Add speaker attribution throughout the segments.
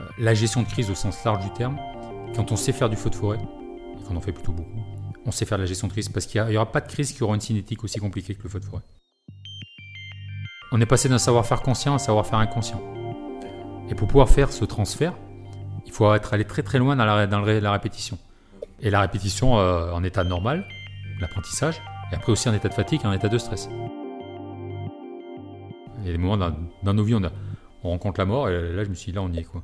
Speaker 1: euh, la gestion de crise au sens large du terme, quand on sait faire du feu de forêt, et qu'on en fait plutôt beaucoup, on sait faire de la gestion de crise parce qu'il n'y aura pas de crise qui aura une cinétique aussi compliquée que le feu de forêt. On est passé d'un savoir-faire conscient à un savoir-faire inconscient. Et pour pouvoir faire ce transfert, il faut être allé très très loin dans la, dans la répétition. Et la répétition euh, en état normal, l'apprentissage, et après aussi en état de fatigue, en état de stress. Il y a des moments dans, nos vies, on, on rencontre la mort, et là je me suis dit, là on y est quoi.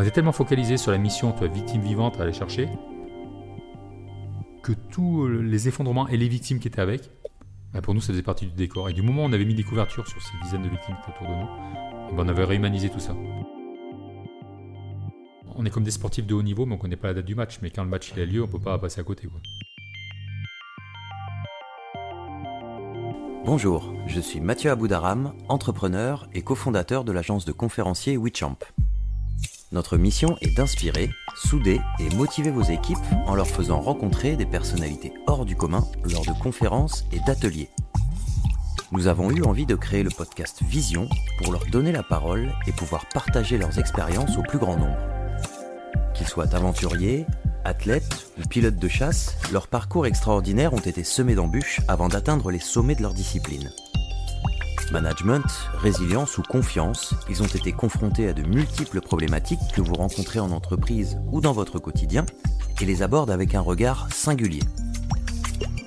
Speaker 1: On était tellement focalisé sur la mission, toi, victime vivante à aller chercher, que tous les effondrements et les victimes qui étaient avec, bah, pour nous, ça faisait partie du décor. Et du moment où on avait mis des couvertures sur ces dizaines de victimes autour de nous, eh ben, on avait réhumanisé tout ça. On est comme des sportifs de haut niveau, mais on connaît pas la date du match. Mais quand le match il a lieu, on ne peut pas passer à côté.
Speaker 2: Bonjour, je suis Mathieu Aboudaram, entrepreneur et cofondateur de l'agence de conférenciers WeChamp. Notre mission est d'inspirer, souder et motiver vos équipes en leur faisant rencontrer des personnalités hors du commun lors de conférences et d'ateliers. Nous avons eu envie de créer le podcast Vision pour leur donner la parole et pouvoir partager leurs expériences au plus grand nombre. Qu'ils soient aventuriers, athlètes ou pilotes de chasse, leurs parcours extraordinaires ont été semés d'embûches avant d'atteindre les sommets de leur discipline. Management, résilience ou confiance, ils ont été confrontés à de multiples problématiques que vous rencontrez en entreprise ou dans votre quotidien et les abordent avec un regard singulier.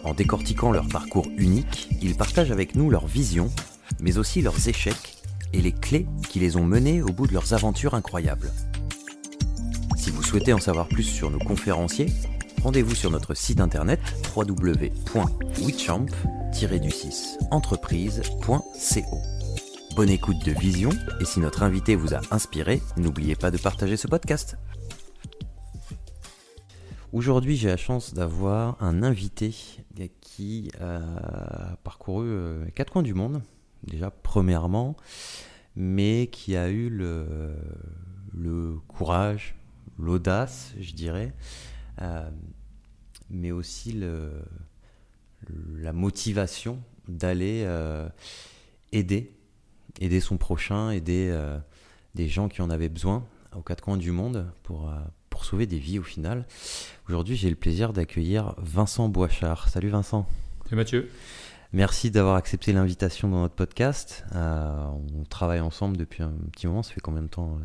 Speaker 2: En décortiquant leur parcours unique, ils partagent avec nous leur vision, mais aussi leurs échecs et les clés qui les ont menés au bout de leurs aventures incroyables. Si vous souhaitez en savoir plus sur nos conférenciers, rendez-vous sur notre site internet www.wichamp-entreprise.co. Bonne écoute de Vision et si notre invité vous a inspiré, n'oubliez pas de partager ce podcast. Aujourd'hui, j'ai la chance d'avoir un invité qui a parcouru euh, quatre coins du monde, déjà premièrement, mais qui a eu le, le courage, l'audace, je dirais, euh, mais aussi le, la motivation d'aller euh, aider, aider son prochain, aider euh, des gens qui en avaient besoin aux quatre coins du monde pour, pour sauver des vies au final. Aujourd'hui, j'ai le plaisir d'accueillir Vincent Boichard. Salut Vincent.
Speaker 1: Salut Mathieu.
Speaker 2: Merci d'avoir accepté l'invitation dans notre podcast. on travaille ensemble depuis un petit moment. Ça fait combien de temps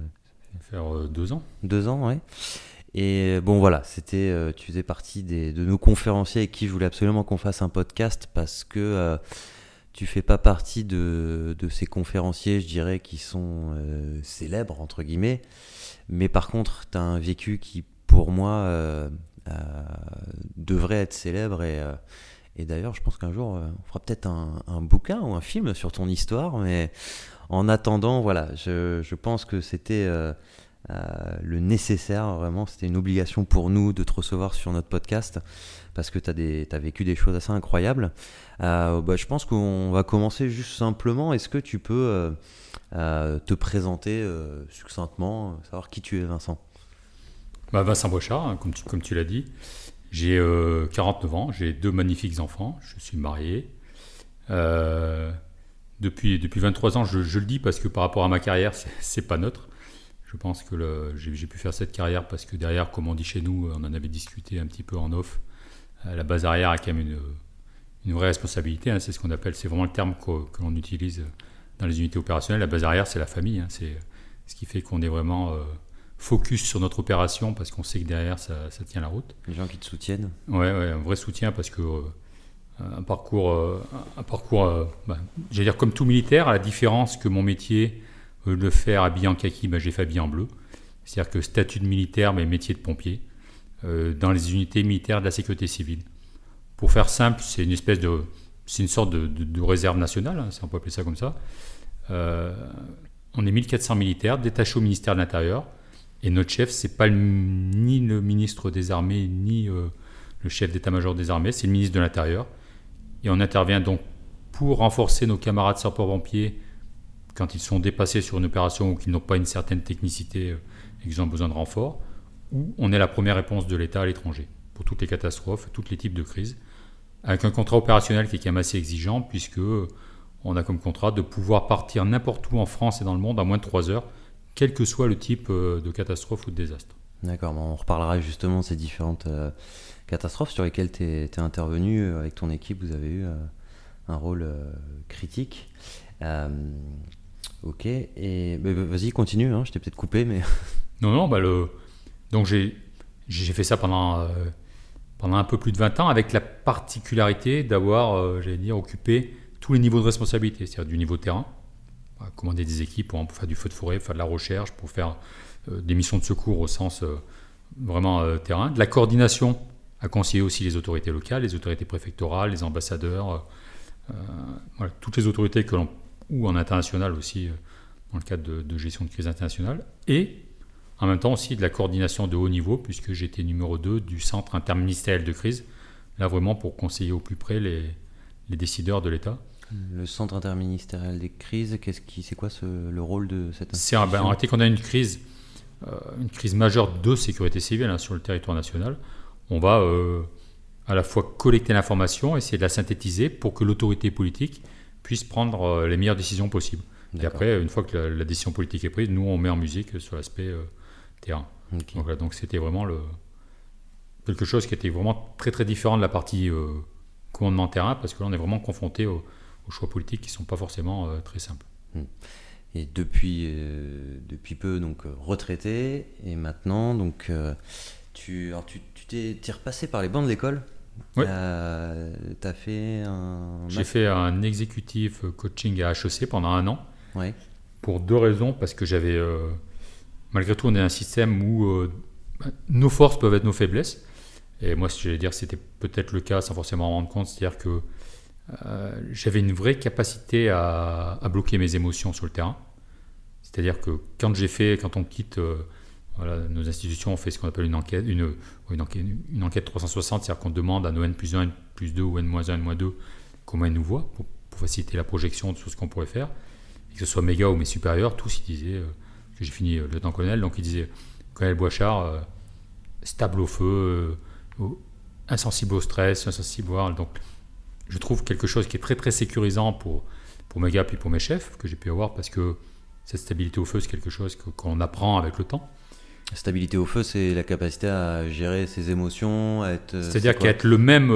Speaker 1: Ça fait faire deux ans.
Speaker 2: Deux ans, oui. Et bon voilà, c'était, euh, tu faisais partie de nos conférenciers avec qui je voulais absolument qu'on fasse un podcast parce que euh, tu fais pas partie de, de, ces conférenciers, je dirais, qui sont euh, célèbres entre guillemets, mais par contre, tu as un vécu qui pour moi devrait être célèbre et, et d'ailleurs, je pense qu'un jour, on fera peut-être un, un, bouquin ou un film sur ton histoire, mais en attendant, voilà, je, je pense que c'était euh, le nécessaire, vraiment, c'était une obligation pour nous de te recevoir sur notre podcast parce que tu as, as, vécu des choses assez incroyables. Euh, bah, je pense qu'on va commencer juste simplement. Est-ce que tu peux euh, te présenter succinctement, savoir qui tu es, Vincent?
Speaker 1: Bah, Vincent Bochard, hein, comme tu, comme tu l'as dit. J'ai 49 ans, j'ai deux magnifiques enfants, je suis marié. depuis, depuis 23 ans, je, je, le dis parce que par rapport à ma carrière, c'est pas neutre. Je pense que j'ai pu faire cette carrière parce que derrière, comme on dit chez nous, on en avait discuté un petit peu en off, euh, la base arrière a quand même une, une vraie responsabilité. Hein. c'est ce qu'on appelle, c'est vraiment le terme que, l'on utilise dans les unités opérationnelles. La base arrière, c'est la famille. Hein. c'est ce qui fait qu'on est vraiment euh, focus sur notre opération parce qu'on sait que derrière, ça, tient la route.
Speaker 2: Les gens qui te soutiennent
Speaker 1: Ouais, ouais un vrai soutien parce que euh, un parcours, un parcours bah, j'allais dire comme tout militaire, à la différence que mon métier le faire habillé en kaki, ben, j'ai fait habillé en bleu. C'est-à-dire que statut de militaire, mais métier de pompier, euh, dans les unités militaires de la sécurité civile. Pour faire simple, c'est une espèce de, c'est une sorte de, réserve nationale, hein, si on peut appeler ça comme ça. Euh, on est 1400 militaires détachés au ministère de l'Intérieur, et notre chef, c'est pas ni le ministre des Armées, ni euh, le chef d'état-major des Armées, c'est le ministre de l'Intérieur. Et on intervient donc pour renforcer nos camarades sapeurs-pompiers quand ils sont dépassés sur une opération ou qu'ils n'ont pas une certaine technicité euh, et qu'ils ont besoin de renfort, ou on est la première réponse de l'État à l'étranger pour toutes les catastrophes, tous les types de crises, avec un contrat opérationnel qui est quand même assez exigeant puisque euh, on a comme contrat de pouvoir partir n'importe où en France et dans le monde à moins de 3 heures, quel que soit le type de catastrophe ou de désastre.
Speaker 2: D'accord, on reparlera justement de ces différentes catastrophes sur lesquelles tu es, intervenu avec ton équipe. Vous avez eu un rôle critique. Ok, et bah, vas-y, continue, hein, je t'ai peut-être coupé, mais.
Speaker 1: Non, non, bah le... donc j'ai fait ça pendant, euh, pendant un peu plus de 20 ans avec la particularité d'avoir, euh, j'allais dire, occupé tous les niveaux de responsabilité, c'est-à-dire du niveau terrain, commander des équipes pour, faire du feu de forêt, faire de la recherche, pour faire euh, des missions de secours au sens vraiment terrain, de la coordination à conseiller aussi les autorités locales, les autorités préfectorales, les ambassadeurs, toutes les autorités que l'on, ou en international aussi, dans le cadre de, de gestion de crise internationale, et en même temps aussi de la coordination de haut niveau, puisque j'étais numéro 2 du centre interministériel de crise, là vraiment pour conseiller au plus près les, décideurs de l'État.
Speaker 2: Le centre interministériel des crises, qu'est-ce qui, c'est quoi le rôle de cette
Speaker 1: institution C'est ben, en réalité quand on a une crise, euh, une crise majeure de sécurité civile hein, sur le territoire national, on va euh, à la fois collecter l'information, essayer de la synthétiser pour que l'autorité politique puisse prendre euh, les meilleures décisions possibles. Et après, une fois que la, décision politique est prise, nous on met en musique sur l'aspect terrain. Donc, c'était vraiment le, quelque chose qui était vraiment très très différent de la partie euh, commandement terrain, parce que là on est vraiment confronté aux, choix politiques qui ne sont pas forcément euh, très simples. Hmm.
Speaker 2: Et depuis, euh, depuis peu, donc retraité, et maintenant, donc, tu, tu, tu t'es, repassé par les bancs de l'école?
Speaker 1: Oui.
Speaker 2: tu as fait un.
Speaker 1: J'ai fait un exécutif coaching à HEC pendant un an. Pour deux raisons, parce que j'avais malgré tout, on est un système où euh, nos forces peuvent être nos faiblesses. Et moi, je vais dire, c'était peut-être le cas sans forcément en rendre compte. C'est-à-dire que euh, j'avais une vraie capacité à, bloquer mes émotions sur le terrain. C'est-à-dire que quand j'ai fait, quand on quitte euh, nos institutions, on fait ce qu'on appelle une enquête, une, enquête, une enquête 360, c'est-à-dire qu'on demande à nos N plus 1, N plus 2 ou N moins 1, N moins 2 comment ils nous voient pour, faciliter la projection de ce qu'on pourrait faire. Que ce soit gars ou mes supérieurs, tous ils disaient que j'ai fini le temps colonel, donc il disait colonel Boichard, euh, stable au feu, euh, insensible au stress, insensible au... Donc je trouve quelque chose qui est très très sécurisant pour, pour mes gars et pour mes chefs que j'ai pu avoir parce que cette stabilité au feu, c'est quelque chose qu'on apprend avec le temps.
Speaker 2: Stabilité au feu, c'est la capacité à gérer ses émotions, à être.
Speaker 1: Euh, C'est-à-dire qu'être le même,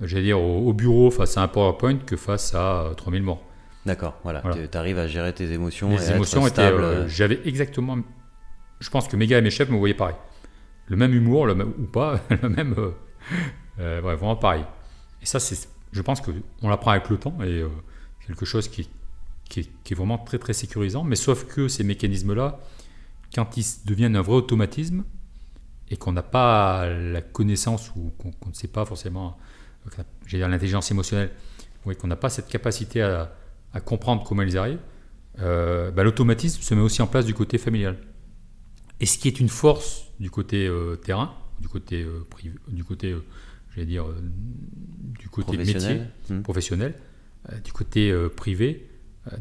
Speaker 1: j'allais dire, au, bureau face à un PowerPoint que face à 3000 morts.
Speaker 2: D'accord, voilà. Tu arrives à gérer tes émotions.
Speaker 1: Les émotions étaient. Euh, j'avais exactement. Je pense que mes gars et mes chefs me voyaient pareil. Le même humour, le même, ou pas, le même. Euh, euh, vraiment pareil. Et ça, c'est, je pense qu'on l'apprend avec le temps et quelque chose qui, qui, est, vraiment très très sécurisant. Mais sauf que ces mécanismes-là, quand ils deviennent un vrai automatisme et qu'on n'a pas la connaissance ou qu'on, ne sait pas forcément, j'ai dire l'intelligence émotionnelle, oui, qu'on n'a pas cette capacité à à comprendre comment ils arrivent, euh, bah, l'automatisme se met aussi en place du côté familial. Et ce qui est une force du côté euh, terrain, du côté euh, privé, du côté, j'allais dire, du côté métier hmm. professionnel, du côté privé,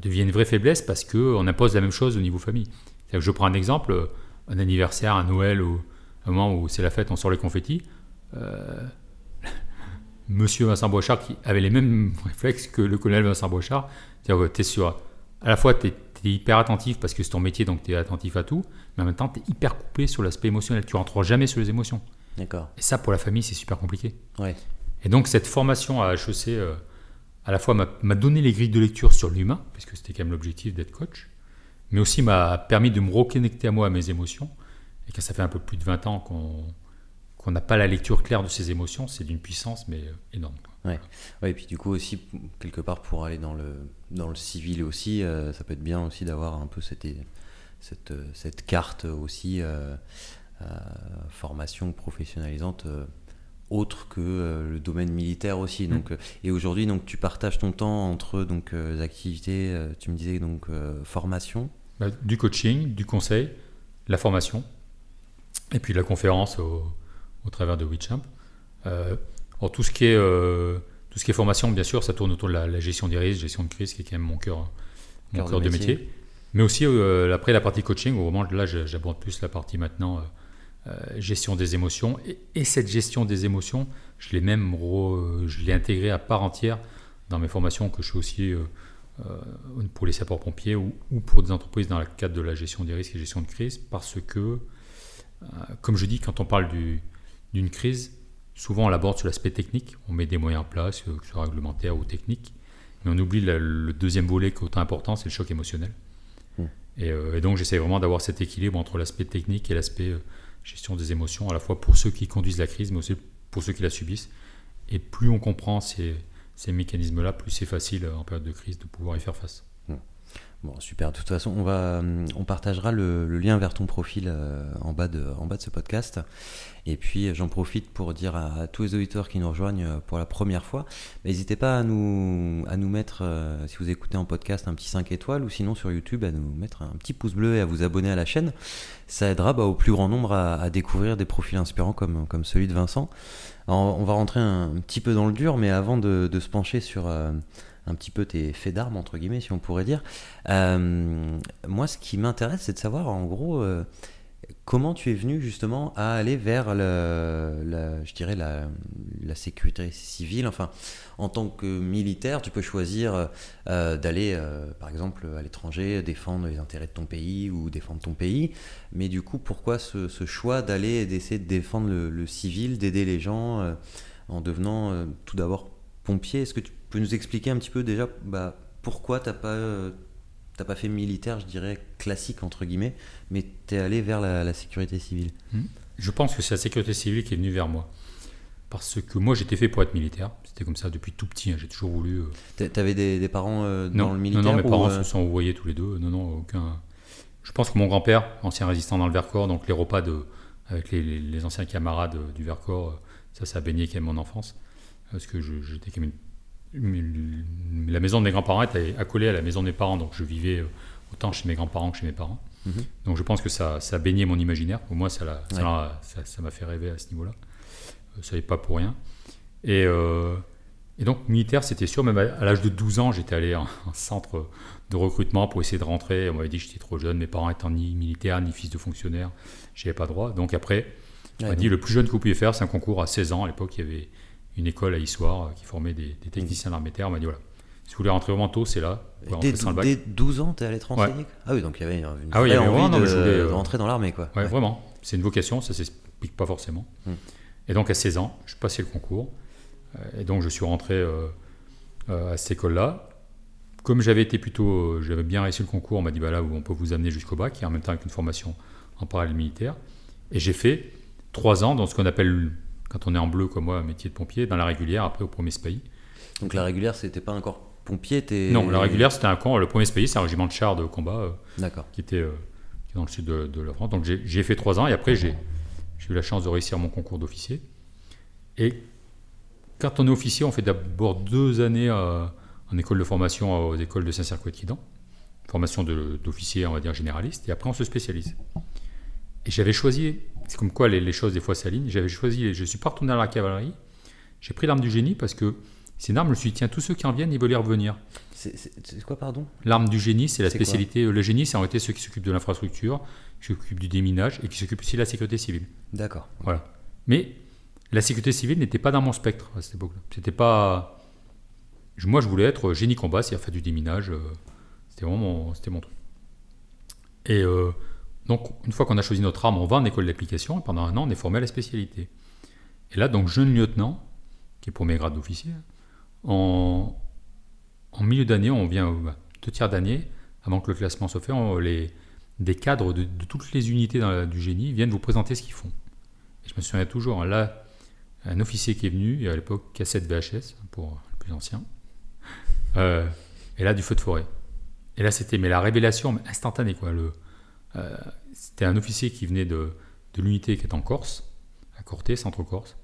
Speaker 1: devient une vraie faiblesse parce qu'on impose la même chose au niveau famille. Que je prends un exemple, un anniversaire, un Noël, ou un moment où c'est la fête, on sort les confettis. Monsieur Vincent Boichard qui avait les mêmes réflexes que le colonel Vincent Boichard, c'est-à-dire que tu es sur. À la fois, tu es, hyper attentif parce que c'est ton métier, donc tu es attentif à tout, mais en même temps, tu es hyper coupé sur l'aspect émotionnel. Tu rentres jamais sur les émotions.
Speaker 2: D'accord.
Speaker 1: Et ça, pour la famille, c'est super compliqué.
Speaker 2: Ouais.
Speaker 1: Et donc, cette formation à HEC, euh, à la fois, m'a donné les grilles de lecture sur l'humain, puisque c'était quand même l'objectif d'être coach, mais aussi m'a permis de me reconnecter à moi, à mes émotions. Et quand ça fait un peu plus de 20 ans qu'on n'a pas la lecture claire de ses émotions, c'est d'une puissance, mais euh, énorme.
Speaker 2: Ouais. ouais. Et puis du coup aussi, quelque part, pour aller dans le, dans le civil aussi, euh, ça peut être bien aussi d'avoir un peu cette, cette, cette carte aussi, euh, euh, formation professionnalisante autre que le domaine militaire aussi. Mmh. Donc, et aujourd'hui, donc, tu partages ton temps entre donc, activités, tu me disais donc formation
Speaker 1: Du coaching, du conseil, la formation, et puis la conférence au, au travers de WeChamp. Alors, tout ce qui est euh, tout ce qui est formation, bien sûr, ça tourne autour de la, gestion des risques, gestion de crise, qui est quand même mon cœur, mon cœur de, métier. Mais aussi euh, après la partie coaching, au moment là, j'aborde plus la partie maintenant euh, gestion des émotions. Et, cette gestion des émotions, je l'ai même je l'ai intégrée à part entière dans mes formations que je fais aussi pour les sapeurs-pompiers ou, pour des entreprises dans le cadre de la gestion des risques et gestion de crise, parce que, comme je dis, quand on parle d'une crise, souvent on l'aborde sur l'aspect technique, on met des moyens en place, que ce soit réglementaire ou technique, mais on oublie le, deuxième volet qui est autant important, c'est le choc émotionnel. Hmm. Et, donc j'essaie vraiment d'avoir cet équilibre entre l'aspect technique et l'aspect gestion des émotions, à la fois pour ceux qui conduisent la crise, mais aussi pour ceux qui la subissent. Et plus on comprend ces, ces mécanismes-là, plus c'est facile en période de crise de pouvoir y faire face.
Speaker 2: Bon, super. De toute façon, on, va, on partagera le, lien vers ton profil euh, en, bas de, ce podcast. Et puis, j'en profite pour dire à, tous les auditeurs qui nous rejoignent euh, pour la première fois, n'hésitez pas à nous, mettre, euh, si vous écoutez en podcast, un petit 5 étoiles ou sinon sur YouTube, à nous mettre un petit pouce bleu et à vous abonner à la chaîne. Ça aidera bah, au plus grand nombre à, découvrir des profils inspirants comme, comme celui de Vincent. on va rentrer un, petit peu dans le dur, mais avant de, se pencher sur un petit peu tes faits d'armes, entre guillemets, si on pourrait dire. Euh, moi, ce qui m'intéresse, c'est de savoir, en gros, euh, comment tu es venu justement à aller vers, la, je dirais, la, sécurité civile. Enfin, en tant que militaire, tu peux choisir euh, d'aller, par exemple, à l'étranger, défendre les intérêts de ton pays ou défendre ton pays. Mais du coup, pourquoi ce, choix d'aller d'essayer de défendre le, le civil, d'aider les gens en devenant tout d'abord pompier? Est-ce que tu peux nous expliquer un petit peu déjà bah, pourquoi t'as pas euh, pas fait militaire, je dirais classique entre guillemets, mais tu es allé vers la, sécurité civile?
Speaker 1: Hmm. Je pense que c'est la sécurité civile qui est venue vers moi. Parce que moi j'étais fait pour être militaire, c'était comme ça depuis tout petit, hein. j'ai toujours voulu.
Speaker 2: Euh, tu avais des, parents euh, dans le militaire
Speaker 1: Non, non mes parents se sont envoyés tous les deux, non, non, aucun. Je pense que mon grand-père, ancien résistant dans le Vercors, donc les repas de, avec les, anciens camarades du Vercors, ça, ça a baigné quand même mon enfance. Parce que j'étais quand même la maison de mes grands-parents était accolée à la maison de mes parents, donc je vivais euh, autant chez mes grands-parents que chez mes parents. Mhm. Donc je pense que ça, ça a baigné mon imaginaire. Au moins, ça m'a ça, fait rêver à ce niveau-là. Euh, ça n'est pas pour rien. Et, euh, et donc, militaire, c'était sûr. Même à, l'âge de 12 ans, j'étais allé en, centre de recrutement pour essayer de rentrer. On m'avait dit que j'étais trop jeune, mes parents étant ni militaires, ni fils de fonctionnaire. Je n'avais pas droit. Donc après, on m'a dit le plus jeune que vous pouviez faire, c'est un concours à 16 ans. À l'époque, il y avait une école à Issoire euh, qui formait des, techniciens d'armée terre. On m'a dit voilà, si vous voulez rentrer vraiment tôt, c'est là.
Speaker 2: Dès, dès, 12 ans, tu es allé te renseigner? Ah oui, donc il y avait une ah vraie envie de, euh, rentrer dans l'armée. quoi.
Speaker 1: Ouais, vraiment. C'est une vocation, ça s'explique pas forcément. Hmm. Et donc à 16 ans, je passais le concours. Euh, et donc je suis rentré à cette école-là. Comme j'avais été plutôt, j'avais bien réussi le concours, on m'a dit bah là on peut vous amener jusqu'au bac, et en même temps avec une formation en parallèle militaire. Et j'ai fait trois ans dans ce qu'on appelle quand on est en bleu comme moi, métier de pompier, dans la régulière, après au premier SPI.
Speaker 2: Donc la régulière, c'était pas encore pompier
Speaker 1: Non, la régulière, c'était un camp. Le premier SPI, c'est un régiment de chars de combat euh, qui était euh, dans le sud de, la France. Donc j'ai fait trois ans et après, j'ai eu la chance de réussir mon concours d'officier. Et quand on est officier, on fait d'abord deux années euh, en école de formation aux écoles de Saint-Cyr-Quidan, formation d'officier, on va dire généraliste, et après on se spécialise. Et j'avais choisi c'est comme quoi les, choses des fois s'alignent. J'avais choisi, je suis pas retourné à la cavalerie. J'ai pris l'arme du génie parce que c'est une arme, je me suis dit, tiens, tous ceux qui en viennent, ils veulent y revenir.
Speaker 2: C'est quoi, pardon?
Speaker 1: L'arme du génie, c'est la spécialité. le génie, c'est en réalité ceux qui s'occupent de l'infrastructure, qui s'occupent du déminage et qui s'occupent aussi de la sécurité civile.
Speaker 2: D'accord.
Speaker 1: Voilà. Mais la sécurité civile n'était pas dans mon spectre à cette époque-là. C'était pas. Moi, je voulais être génie combat, c'est-à-dire faire du déminage. Euh, c'était vraiment mon, mon truc. Et euh, donc, une fois qu'on a choisi notre arme, on va en école d'application et pendant un an, on est formé à la spécialité. Et là, donc, jeune lieutenant, qui est pour mes grades d'officier, en, milieu d'année, on vient, bah, deux tiers d'année, avant que le classement soit fait, les, des cadres de, toutes les unités du génie viennent vous présenter ce qu'ils font. Et je me souviens toujours, là, un officier qui est venu, à l'époque cassette VHS, pour le plus ancien, euh, et là, du feu de forêt. Et là, c'était mais la révélation instantanée, quoi. Euh, c'était un officier qui venait de, l'unité qui est en Corse, à Corté, centre-Corse.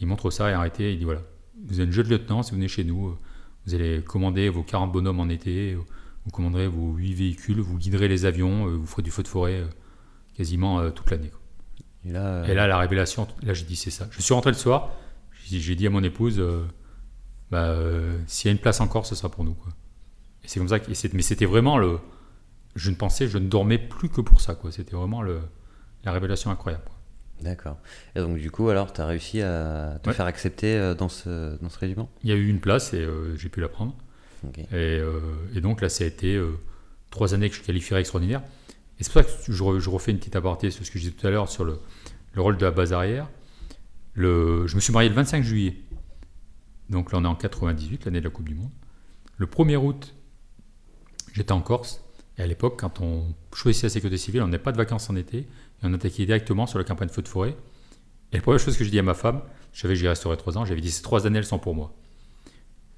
Speaker 1: Il montre ça et arrêté, il dit voilà, vous êtes jeune lieutenant, si vous venez chez nous, vous allez commander vos 40 bonhommes en été, vous commanderez vos 8 véhicules, vous guiderez les avions, vous ferez du feu de forêt euh, quasiment euh, toute l'année. Et là, et là, la révélation, là j'ai dit c'est ça. Je suis rentré le soir, j'ai dit à mon épouse, bah, s'il y a une place encore, ce sera pour nous. Quoi. Et c'est comme ça, que, mais c'était vraiment le, je ne pensais, je ne dormais plus que pour ça. Quoi. C'était vraiment le, la révélation incroyable.
Speaker 2: D'accord. Et donc du coup, alors, tu as réussi à te
Speaker 1: Ouais.
Speaker 2: faire accepter euh, dans ce, dans ce régiment?
Speaker 1: Il y a eu une place et euh, j'ai pu la prendre. Et, euh, et donc là, ça a été euh, trois années que je qualifierais extraordinaire. Et c'est pour ça que je, re- je refais une petite aparté sur ce que je disais tout à l'heure sur le, le rôle de la base arrière. Le, je me suis marié le 25 juillet. Donc là, on est en 98, l'année de la Coupe du Monde. Le 1er août, j'étais en Corse. Et à l'époque, quand on choisissait la sécurité civile, on n'avait pas de vacances en été. Et on attaquait directement sur la campagne feu de forêt. Et la première chose que je dis à ma femme, je savais que j'y resterais trois ans, j'avais dit ces trois années, elles sont pour moi.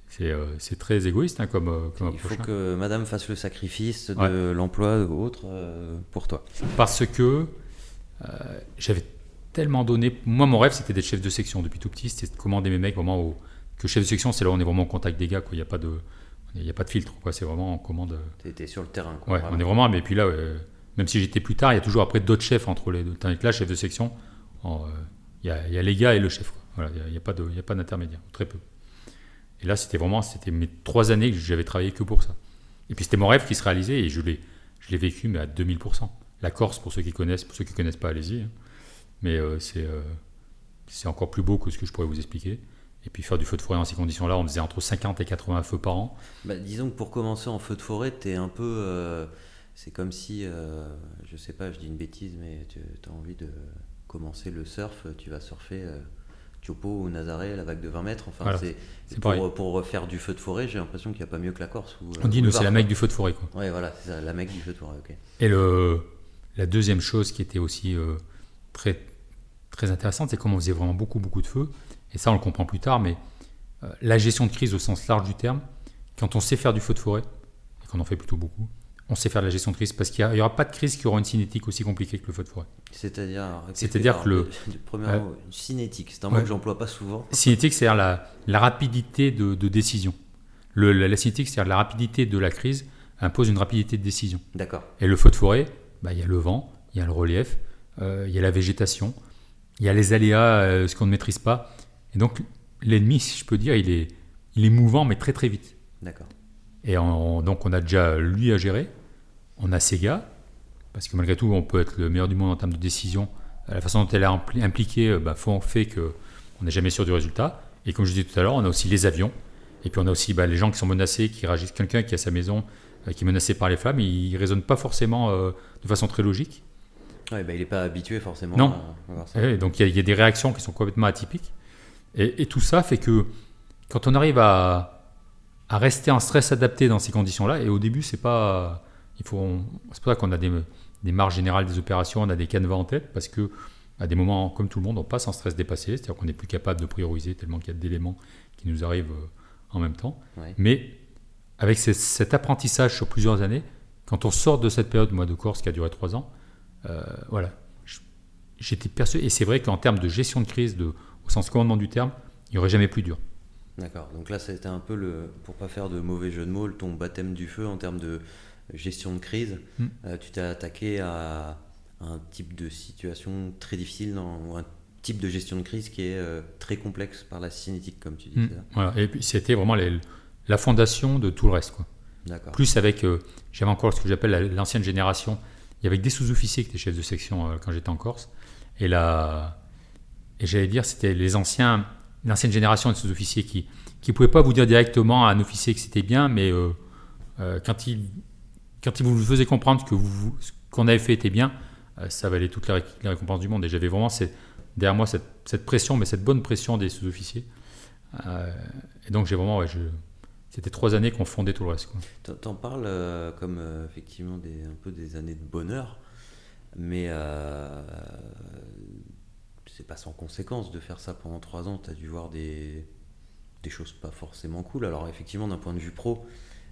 Speaker 1: C'est euh, très égoïste hein, comme, euh, comme
Speaker 2: Il faut
Speaker 1: hein.
Speaker 2: que madame fasse le sacrifice de
Speaker 1: Ouais.
Speaker 2: l'emploi ou autre euh, pour toi.
Speaker 1: Parce que euh, j'avais tellement donné. Moi, mon rêve, c'était d'être chef de section depuis tout petit. C'était de commander mes mecs vraiment au. Que chef de section, c'est là où on est vraiment en contact des gars. quoi. Il n'y a, pas de- il y a pas de filtre. quoi. C'est vraiment en commande.
Speaker 2: Tu étais sur le terrain. Quoi,
Speaker 1: Ouais, on est vraiment. Mais puis là, euh, même si j'étais plus tard, il y a toujours après d'autres chefs entre les deux. Tandis que là, chef de section, euh, il y, y a les gars et le chef. quoi. Voilà, il n'y a, a pas d'intermédiaire. Très peu. Et là, c'était vraiment. C'était mes trois années que j'avais travaillé que pour ça. Et puis c'était mon rêve qui se réalisait et je l'ai, je l'ai vécu mais à 2000%. La Corse, pour ceux qui connaissent, pour ceux qui connaissent pas, allez-y. hein. Mais euh, c'est, euh, c'est encore plus beau que ce que je pourrais vous expliquer. Et puis faire du feu de forêt dans ces conditions-là, on faisait entre 50 et 80 feux par an.
Speaker 2: Bah, disons que pour commencer en feu de forêt, tu es un peu. euh, c'est comme si, euh, je sais pas, je dis une bêtise, mais tu as envie de commencer le surf, tu vas surfer euh, Tiopo ou Nazaré, la vague de 20 mètres. Enfin,
Speaker 1: Voilà,
Speaker 2: c'est, pour, refaire du feu de forêt, j'ai l'impression qu'il n'y a pas mieux que la Corse. Ou,
Speaker 1: On dit,
Speaker 2: ou
Speaker 1: nous, c'est la
Speaker 2: Var,
Speaker 1: mec
Speaker 2: quoi.
Speaker 1: du feu de forêt. Quoi.
Speaker 2: Ouais, voilà, c'est ça, la mec du feu de forêt.
Speaker 1: Et le, la deuxième chose qui était aussi euh, très, très intéressante, c'est comment on faisait vraiment beaucoup, beaucoup de feux. Et ça, on le comprend plus tard, mais euh, la gestion de crise au sens large du terme, quand on sait faire du feu de forêt, et qu'on en fait plutôt beaucoup, on sait faire de la gestion de crise parce qu'il n'y aura pas de crise qui aura une cinétique aussi compliquée que le feu de forêt.
Speaker 2: C'est-à-dire. qu'est-ce
Speaker 1: C'est-à-dire que le-
Speaker 2: le, le premier
Speaker 1: Ouais.
Speaker 2: mot, une cinétique, c'est un
Speaker 1: Ouais.
Speaker 2: mot que j'emploie pas souvent.
Speaker 1: Cinétique, c'est-à-dire la, la rapidité de, de décision. Le, la, la cinétique, c'est-à-dire la rapidité de la crise impose une rapidité de décision.
Speaker 2: D'accord.
Speaker 1: Et le feu de forêt, bah, il y a le vent, il y a le relief, euh, il y a la végétation, il y a les aléas, euh, ce qu'on ne maîtrise pas. Et donc, l'ennemi, si je peux dire, il est, il est mouvant, mais très très vite.
Speaker 2: D'accord.
Speaker 1: Et donc, on a déjà lui à gérer, on a ses gars, parce que malgré tout, on peut être le meilleur du monde en termes de décision. La façon dont elle est impli- impliquée euh, bah, fait qu'on n'est jamais sûr du résultat. Et comme je disais tout à l'heure, on a aussi les avions. Et puis on a aussi bah, les gens qui sont menacés, qui réagissent. Quelqu'un qui a sa maison, euh, qui est menacé par les flammes, il ne raisonne pas forcément euh, de façon très logique.
Speaker 2: Ouais, bah, il n'est pas habitué forcément
Speaker 1: Non.
Speaker 2: à- à voir ça.
Speaker 1: Et donc il y, a- il y a des réactions qui sont complètement atypiques. Et, et tout ça fait que quand on arrive à, à rester en stress adapté dans ces conditions-là, et au début, c'est pas. Il faut, on- c'est pour ça qu'on a des, des marges générales des opérations, on a des canevas en tête, parce que à des moments, comme tout le monde, on passe en stress dépassé, c'est-à-dire qu'on n'est plus capable de prioriser tellement qu'il y a d'éléments qui nous arrivent euh, en même temps.
Speaker 2: Ouais.
Speaker 1: Mais avec ce- cet apprentissage sur plusieurs années, quand on sort de cette période moi, de Corse qui a duré trois ans, euh, voilà, j'étais persuadé, et c'est vrai qu'en termes de gestion de crise, de, au sens commandement du terme, il n'y aurait jamais plus dur.
Speaker 2: D'accord. Donc là, c'était un peu le, pour pas faire de mauvais jeu de mots, ton baptême du feu en termes de gestion de crise.
Speaker 1: Mm.
Speaker 2: Euh, tu t'es attaqué à un type de situation très difficile, dans- ou un type de gestion de crise qui est euh, très complexe par la cinétique, comme tu dis.
Speaker 1: Mm.
Speaker 2: ça?
Speaker 1: Voilà. Et puis c'était vraiment les- la fondation de tout le reste. Quoi.
Speaker 2: D'accord.
Speaker 1: Plus avec, euh, j'avais encore ce que j'appelle la- l'ancienne génération. Il y avait des sous-officiers qui étaient chefs de section euh, quand j'étais en Corse. Et là, et j'allais dire, c'était les anciens, l'ancienne génération de sous-officiers qui qui pouvaient pas vous dire directement à un officier que c'était bien, mais euh, euh, quand il quand il vous faisait comprendre que ce qu'on avait fait était bien, euh, ça valait toutes les, ré- les récompenses du monde. Et j'avais vraiment derrière moi cette, pression, mais cette bonne pression des sous-officiers. Et donc j'ai vraiment, c'était trois années qu'on fondait tout le reste.
Speaker 2: T'en- parles comme effectivement des, un peu des années de bonheur, mais c'est pas sans conséquence de faire ça pendant trois ans. Tu as dû voir des, des choses pas forcément cool. Alors, effectivement, d'un point de vue pro,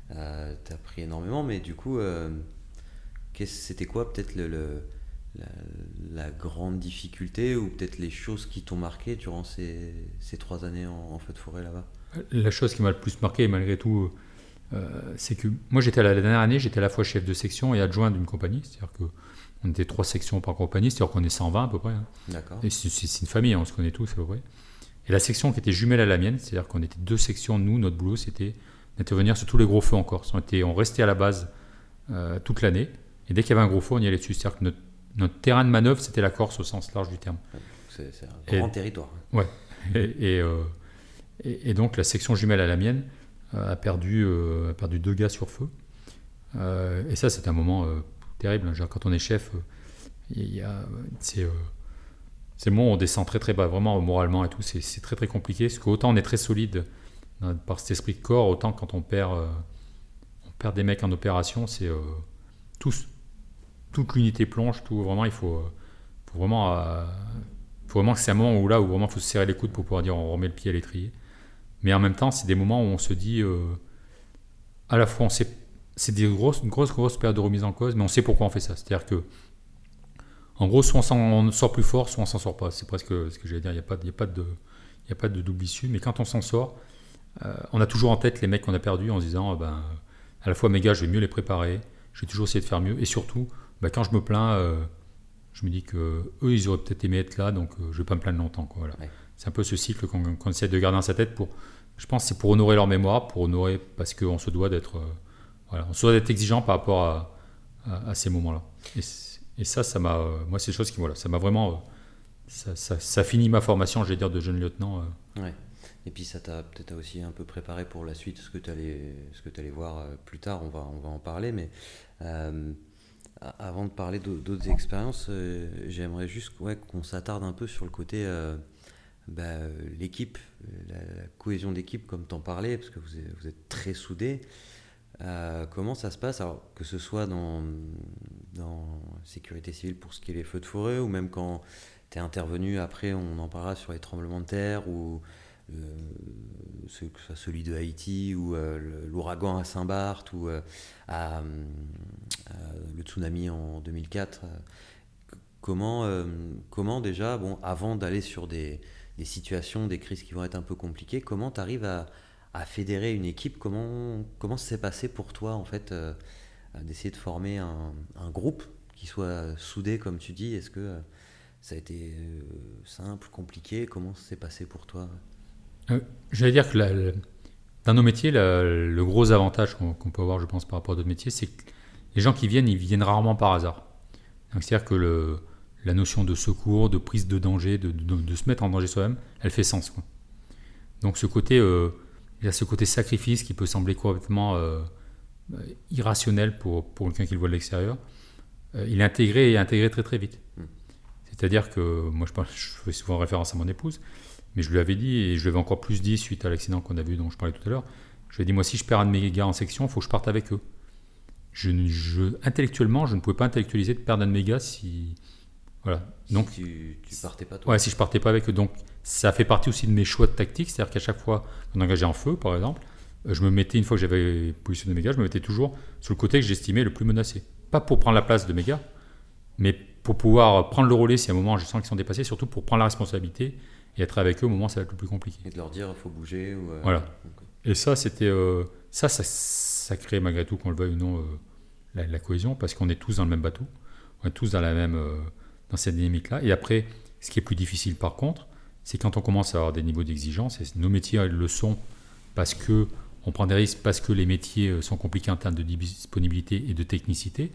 Speaker 2: tu as appris énormément, mais du coup, euh, c'était quoi peut-être le, la, grande difficulté ou peut-être les choses qui t'ont marqué durant ces, ces trois années en, feu de forêt là-bas?
Speaker 1: La chose qui m'a le plus marqué, malgré tout, euh, c'est que moi, j'étais la, la dernière année, j'étais à la fois chef de section et adjoint d'une compagnie. C'est-à-dire que on était trois sections par compagnie, c'est-à-dire qu'on est 120 à peu près. hein.
Speaker 2: D'accord.
Speaker 1: Et c'est une famille, hein, on se connaît tous à peu près. Et la section qui était jumelle à la mienne, c'est-à-dire qu'on était deux sections, nous, notre boulot, c'était d'intervenir sur tous les gros feux en Corse. On, était, on restait à la base euh, toute l'année, et dès qu'il y avait un gros feu, on y allait dessus. C'est-à-dire que notre notre terrain de manœuvre, c'était la Corse au sens large du terme.
Speaker 2: C'est un grand territoire.
Speaker 1: Ouais. Euh, et, et, donc la section jumelle à la mienne a, perdu, a perdu deux gars sur feu. et ça, c'est un moment terrible. Hein. quand on est chef, c'est c'est bon, on descend très très bas, vraiment moralement et tout, c'est très très compliqué. Parce qu'autant on est très solide par cet esprit de corps, autant quand on perd, euh, on perd des mecs en opération, c'est euh, toute l'unité plonge, tout vraiment, il faut, euh, faut vraiment, faut vraiment que c'est un moment où là où vraiment faut se serrer les coudes pour pouvoir dire on remet le pied à l'étrier. Mais en même temps, c'est des moments où on se dit, à la fois on sait, c'est des grosses, grosses, grosses périodes de remise en cause, mais on sait pourquoi on fait ça. C'est-à-dire que en gros, soit on sort plus fort, soit on s'en sort pas. C'est presque ce que j'allais dire. Il n'y a, pas, a, pas de, a pas de double issue. Mais quand on s'en sort, euh, on a toujours en tête les mecs qu'on a perdus en se disant euh, ben, à la fois mes gars, je vais mieux les préparer. Je vais toujours essayer de faire mieux. Et surtout, ben, quand je me plains, euh, je me dis que eux, ils auraient peut-être aimé être là, donc je vais pas me plaindre longtemps. Voilà. C'est un peu ce cycle qu'on essaie de garder dans sa tête pour. Je pense c'est pour honorer leur mémoire, pour honorer parce qu'on se doit d'être on se doit d'être exigeant par rapport à, ces moments-là. Et ça, ça m'a, euh, moi, c'est des choses qui, voilà, ça m'a vraiment, euh, ça, finit ma formation, je vais dire, de jeune lieutenant.
Speaker 2: Euh. Ouais. Et puis ça t'a peut-être aussi un peu préparé pour la suite, ce que tu allais, ce que allais voir plus tard, on va, on va en parler. Mais avant de parler d'autres expériences, j'aimerais juste qu'on s'attarde un peu sur le côté bah, l'équipe, la, cohésion d'équipe, comme tu en parlais, parce que vous vous êtes très soudés. Euh, comment ça se passe Que ce soit dans, dans sécurité civile pour ce qui est les feux de forêt, ou même quand tu es intervenu, après on en parlera sur les tremblements de terre, ou euh, ce, que soit celui de Haïti, ou euh, l'ouragan à Saint-Barth, ou le tsunami en 2004. comment, comment déjà, bon, avant d'aller sur des, des situations, des crises qui vont être un peu compliquées, comment tu arrives à à fédérer une équipe. Comment, comment ça s'est passé pour toi, en fait, euh, d'essayer de former un, groupe qui soit soudé, comme tu dis? Est-ce que euh, ça a été euh, simple, compliqué? Comment ça s'est passé pour toi?
Speaker 1: J'allais dire que dans nos métiers, le gros avantage qu'on peut avoir, je pense, par rapport à d'autres métiers, c'est que les gens qui viennent, ils viennent rarement par hasard. C'est-à-dire que le, la notion de secours, de prise de danger, de, de, se mettre en danger soi-même, elle fait sens. Donc ce côté, il y a ce côté sacrifice qui peut sembler complètement euh, irrationnel pour, pour quelqu'un qui le voit de l'extérieur. Euh, il est intégré et intégré très très vite. Hmm. C'est-à-dire que moi je, je, fais souvent référence à mon épouse, mais je lui avais dit, et je lui avais encore plus dit suite à l'accident qu'on a vu dont je parlais tout à l'heure, je lui ai dit moi si je perds un de mes gars en section, il faut que je parte avec eux. Je, je, intellectuellement, je ne pouvais pas intellectualiser de perdre un de mes gars si, voilà.
Speaker 2: Donc, si tu, tu partais pas toi.
Speaker 1: Ouais, si je partais pas avec eux. Donc, ça fait partie aussi de mes choix de tactique. C'est-à-dire qu'à chaque fois qu'on engageait en feu, par exemple, euh, je me mettais, une fois que j'avais positionné mes gars, je me mettais toujours sur le côté que j'estimais le plus menacé. Pas pour prendre la place de mes gars, mais pour pouvoir prendre le relais si à un moment je sens qu'ils sont dépassés, surtout pour prendre la responsabilité et être avec eux au moment où ça va être le plus compliqué.
Speaker 2: Et de leur dire, il faut bouger. Ou
Speaker 1: euh, Voilà. Et ça, c'était. Euh, ça, ça, ça, crée malgré tout, qu'on le veuille ou non, la, la, cohésion, parce qu'on est tous dans le même bateau. On est tous dans la même dans cette dynamique-là. Et après, ce qui est plus difficile par contre, c'est quand on commence à avoir des niveaux d'exigence, et nos métiers le sont parce que on prend des risques, parce que les métiers euh, sont compliqués en termes de disponibilité et de technicité.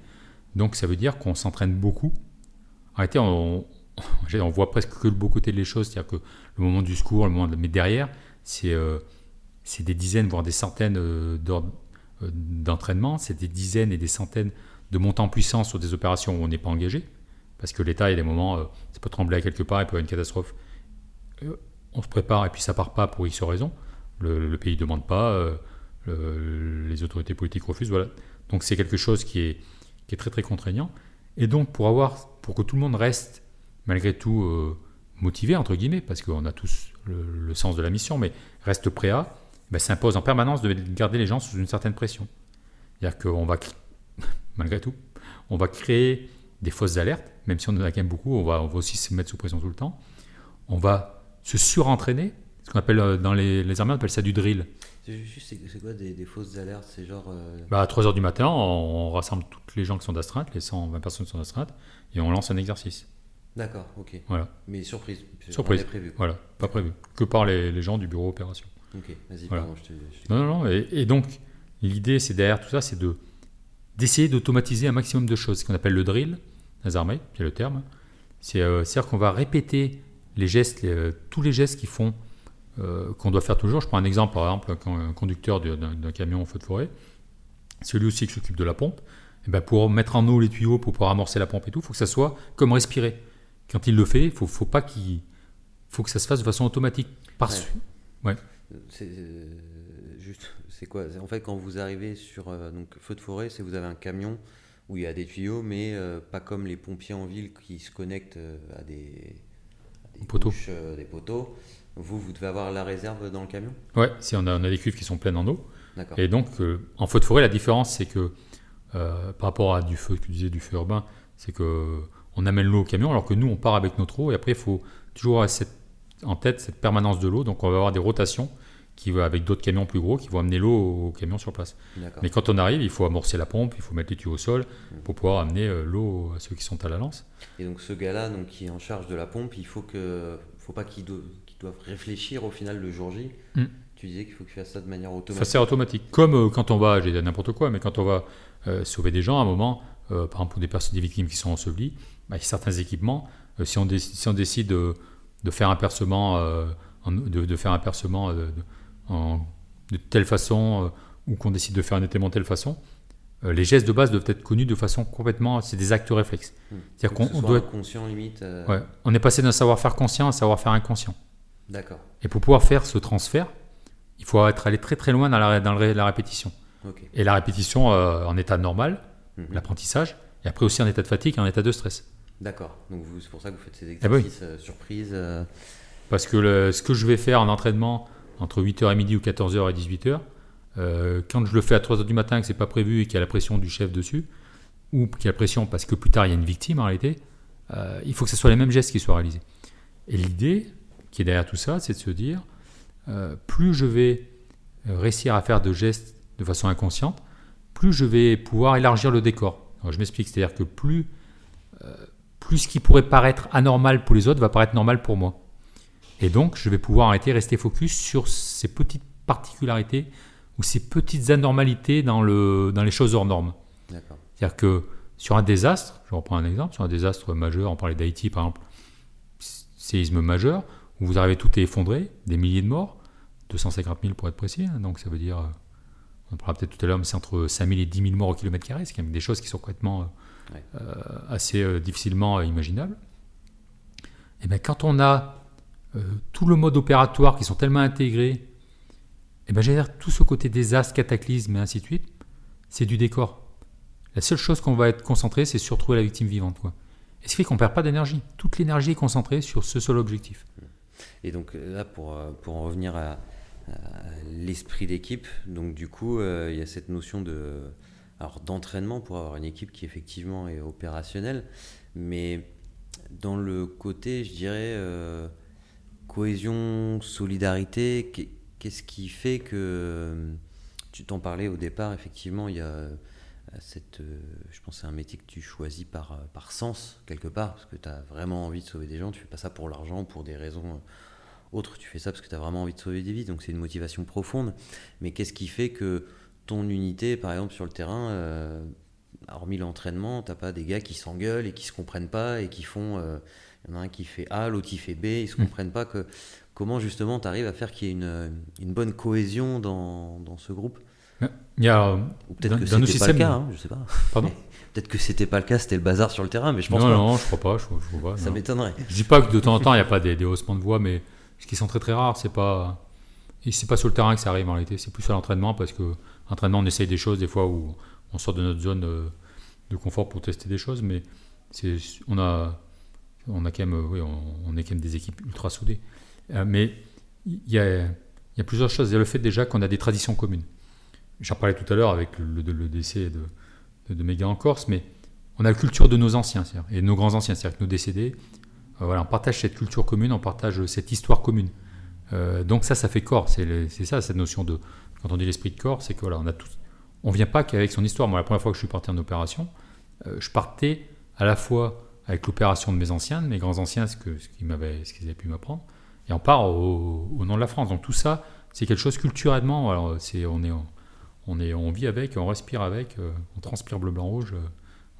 Speaker 1: Donc ça veut dire qu'on s'entraîne beaucoup. En réalité, on, on, voit presque que le beau côté des choses, c'est-à-dire que le moment du secours, le moment de, mais derrière, c'est euh, des dizaines, voire des centaines euh, d'entraînements, c'est des dizaines et des centaines de montants en puissance sur des opérations où on n'est pas engagé. Parce que l'État, il y a des moments, euh, ça peut trembler à quelque part, il peut y avoir une catastrophe. Euh, on se prépare et puis ça part pas pour X raison. Le, pays ne demande pas, euh, les autorités politiques refusent. Voilà. Donc c'est quelque chose qui est, très très contraignant. Et donc pour, avoir, pour que tout le monde reste malgré tout motivé, entre guillemets, parce qu'on a tous le, sens de la mission, mais reste prêt à, ben, ça impose en permanence de garder les gens sous une certaine pression. C'est-à-dire qu'on va, malgré tout, on va créer des fausses alertes, même si on en a quand même beaucoup, on va, on va aussi se mettre sous pression tout le temps. On va se surentraîner, ce qu'on appelle euh, dans les, les, armées, on appelle ça du drill.
Speaker 2: C'est quoi des, fausses alertes C'est genre. Euh,
Speaker 1: bah, à 3h du matin, on, rassemble toutes les gens qui sont d'astreinte, les 120 personnes qui sont d'astreinte, et on lance un exercice.
Speaker 2: D'accord, ok.
Speaker 1: Voilà.
Speaker 2: Mais surprise.
Speaker 1: Surprise. Prévu. Voilà, pas prévu. Que par les, les gens du bureau opération.
Speaker 2: Ok, vas-y, pardon, je te,
Speaker 1: Non, non, non. Et, et donc, l'idée, c'est derrière tout ça, c'est de d'essayer d'automatiser un maximum de choses, ce qu'on appelle le drill. Nazarmé, qui est le terme. C'est, euh, C'est-à-dire qu'on va répéter les gestes, les- euh, tous les gestes qui font euh, qu'on doit faire toujours. Je prends un exemple, par exemple, quand un conducteur d'un camion en feu de forêt, celui aussi qui s'occupe de la pompe, eh ben, pour mettre en eau les tuyaux, pour pouvoir amorcer la pompe et tout, il faut que ça soit comme respirer. Quand il le fait, il faut, faut pas qu'il faut que ça se fasse de façon automatique. Par
Speaker 2: Ouais. C'est euh, juste, c'est quoi? C'est En fait, quand vous arrivez sur euh, donc feu de forêt, c'est vous avez un camion où il y a des tuyaux, mais euh, pas comme les pompiers en ville qui se connectent à des, des
Speaker 1: Poteaux.
Speaker 2: bouches, euh, des poteaux. Vous, vous devez avoir la réserve dans le camion?
Speaker 1: Ouais, si on a, on a des cuves qui sont pleines en eau.
Speaker 2: D'accord.
Speaker 1: Et donc, euh, en feu de forêt, la différence, c'est que euh, par rapport à du feu, tu disais du feu urbain, c'est que on amène l'eau au camion, alors que nous, on part avec notre eau. Et après, il faut toujours avoir cette- en tête cette permanence de l'eau. Donc, on va avoir des rotations qui va avec d'autres camions plus gros qui vont amener l'eau au camion sur place. Mais quand on arrive, il faut amorcer la pompe, il faut mettre les tuyaux au sol pour pouvoir amener euh, l'eau à ceux qui sont à la lance.
Speaker 2: Et donc ce gars-là, donc qui est en charge de la pompe, il faut que, faut pas qu'il do- qu'il doive réfléchir au final le jour J.
Speaker 1: Mm.
Speaker 2: Tu disais qu'il faut qu'il fasse ça de manière
Speaker 1: Ça
Speaker 2: automatique.
Speaker 1: c'est automatique. Comme euh, quand on va, j'ai dit n'importe quoi, mais quand on va euh, sauver des gens, à un moment, euh, par exemple pour des personnes, des victimes qui sont ensevelies, bah, certains équipements, euh, si, on dé- si on décide de, faire un percement, en- de, de faire un percement en- de telle façon, euh, ou qu'on décide de faire un étaiement de telle façon, euh, les gestes de base doivent être connus de façon complètement, c'est des actes réflexes.
Speaker 2: Mm.
Speaker 1: C'est-à-dire qu'on doit,
Speaker 2: inconscient limite. euh,
Speaker 1: ouais, on est passé d'un savoir-faire conscient à un savoir-faire inconscient.
Speaker 2: D'accord.
Speaker 1: Et pour pouvoir faire ce transfert, il faut être allé très très loin dans la, dans la répétition.
Speaker 2: Ok.
Speaker 1: Et la répétition euh, en état normal,
Speaker 2: Mhm.
Speaker 1: l'apprentissage, et après aussi en état de fatigue et en état de stress.
Speaker 2: D'accord. Donc c'est pour ça que vous faites ces
Speaker 1: Ah bah oui.
Speaker 2: exercices euh, surprises.
Speaker 1: Parce que le- ce que je vais faire en entraînement entre 8h et midi ou 14h et 18h, euh, quand je le fais à 3h du matin, que c'est pas prévu et qu'il y a la pression du chef dessus, ou qu'il y a la pression parce que plus tard il y a une victime en réalité, euh, il faut que ce soit les mêmes gestes qui soient réalisés. Et l'idée qui est derrière tout ça, c'est de se dire, euh, plus je vais réussir à faire de gestes de façon inconsciente, plus je vais pouvoir élargir le décor. Je m'explique, c'est-à-dire que plus, euh, plus ce qui pourrait paraître anormal pour les autres va paraître normal pour moi. Et donc, je vais pouvoir arrêter, rester focus sur ces petites particularités ou ces petites anormalités dans, le, dans les choses hors normes. C'est-à-dire que sur un désastre, je reprends un exemple, sur un désastre majeur, on parlait d'Haïti par exemple, séisme majeur, où vous arrivez tout est effondré, des milliers de morts, 250 000 pour être précis, hein, donc ça veut dire, euh, on en parlera peut-être tout à l'heure, mais c'est entre 5 000 et 10 000 morts au kilomètre carré, c'est quand même des choses qui sont complètement euh,
Speaker 2: Ouais.
Speaker 1: euh, assez euh, difficilement imaginables. Et bien quand on a euh, tout le mode opératoire qui sont tellement intégrés, et ben j'allais dire tout ce côté désastre, cataclysme et ainsi de suite, c'est du décor. La seule chose qu'on va être concentré, c'est sur trouver la victime vivante. Quoi. Et ce qui fait qu'on perd pas d'énergie. Toute l'énergie est concentrée sur ce seul objectif.
Speaker 2: Et donc euh, là, pour, euh, pour en revenir à, l'esprit d'équipe, donc du coup, il y a cette notion de alors d'entraînement pour avoir une équipe qui effectivement est opérationnelle, mais dans le côté, je dirais, cohésion, solidarité, qu'est- qu'est-ce qui fait que euh, tu t'en parlais au départ, effectivement, il y a euh, cette, euh, je pense c'est un métier que tu choisis par, par sens, quelque part, parce que tu as vraiment envie de sauver des gens, tu fais pas ça pour l'argent, pour des raisons autres, tu fais ça parce que tu as vraiment envie de sauver des vies, donc c'est une motivation profonde. Mais qu'est-ce qui fait que ton unité, par exemple, sur le terrain, hormis l'entraînement, t'as pas des gars qui s'engueulent et qui se comprennent pas et qui font. Il y en a un qui fait A, l'autre il fait B, ils se
Speaker 1: Mm.
Speaker 2: comprennent pas que. Comment justement tu arrives à faire qu'il y ait une, une bonne cohésion dans, dans ce groupe
Speaker 1: Il y a, euh,
Speaker 2: Ou peut-être que c'était pas le cas, hein, je sais pas.
Speaker 1: pardon
Speaker 2: Peut-être que c'était pas le cas, c'était le bazar sur le terrain, mais je pense
Speaker 1: Non,
Speaker 2: pas.
Speaker 1: non, je crois pas. Je, je vois pas,
Speaker 2: Ça m'étonnerait.
Speaker 1: Je dis pas que de temps en temps il n'y a pas des, des haussements de voix, mais ce qui sont très très rares, c'est pas et c'est pas sur le terrain que ça arrive en réalité, c'est plus à l'entraînement parce que l'entraînement on essaye des choses des fois où on sort de notre zone euh, de confort pour tester des choses, mais c'est on a on a euh, est quand même des équipes ultra soudées. Euh, mais il y a, plusieurs choses. Il y a le fait déjà qu'on a des traditions communes. J'en parlais tout à l'heure avec le, le- décès de, gars en Corse, mais on a la culture de nos anciens et nos grands anciens, c'est-à-dire que nos décédés, euh, voilà, on partage cette culture commune, on partage cette histoire commune. Donc ça, ça fait corps. C'est ça, cette notion de... Quand on dit l'esprit de corps, c'est que voilà, on a tous... On vient pas qu'avec son histoire. Moi, la première fois que je suis parti en opération, je partais à la fois avec l'opération de mes anciens, de mes grands anciens, ce que- ce qu'ils m'avaient- ce qu'ils avaient pu m'apprendre, et on part au, au nom de la France. Donc tout ça, c'est quelque chose culturellement. Alors, c'est, on, est, on, est, on vit avec, on respire avec, euh, on transpire bleu, blanc, rouge. euh,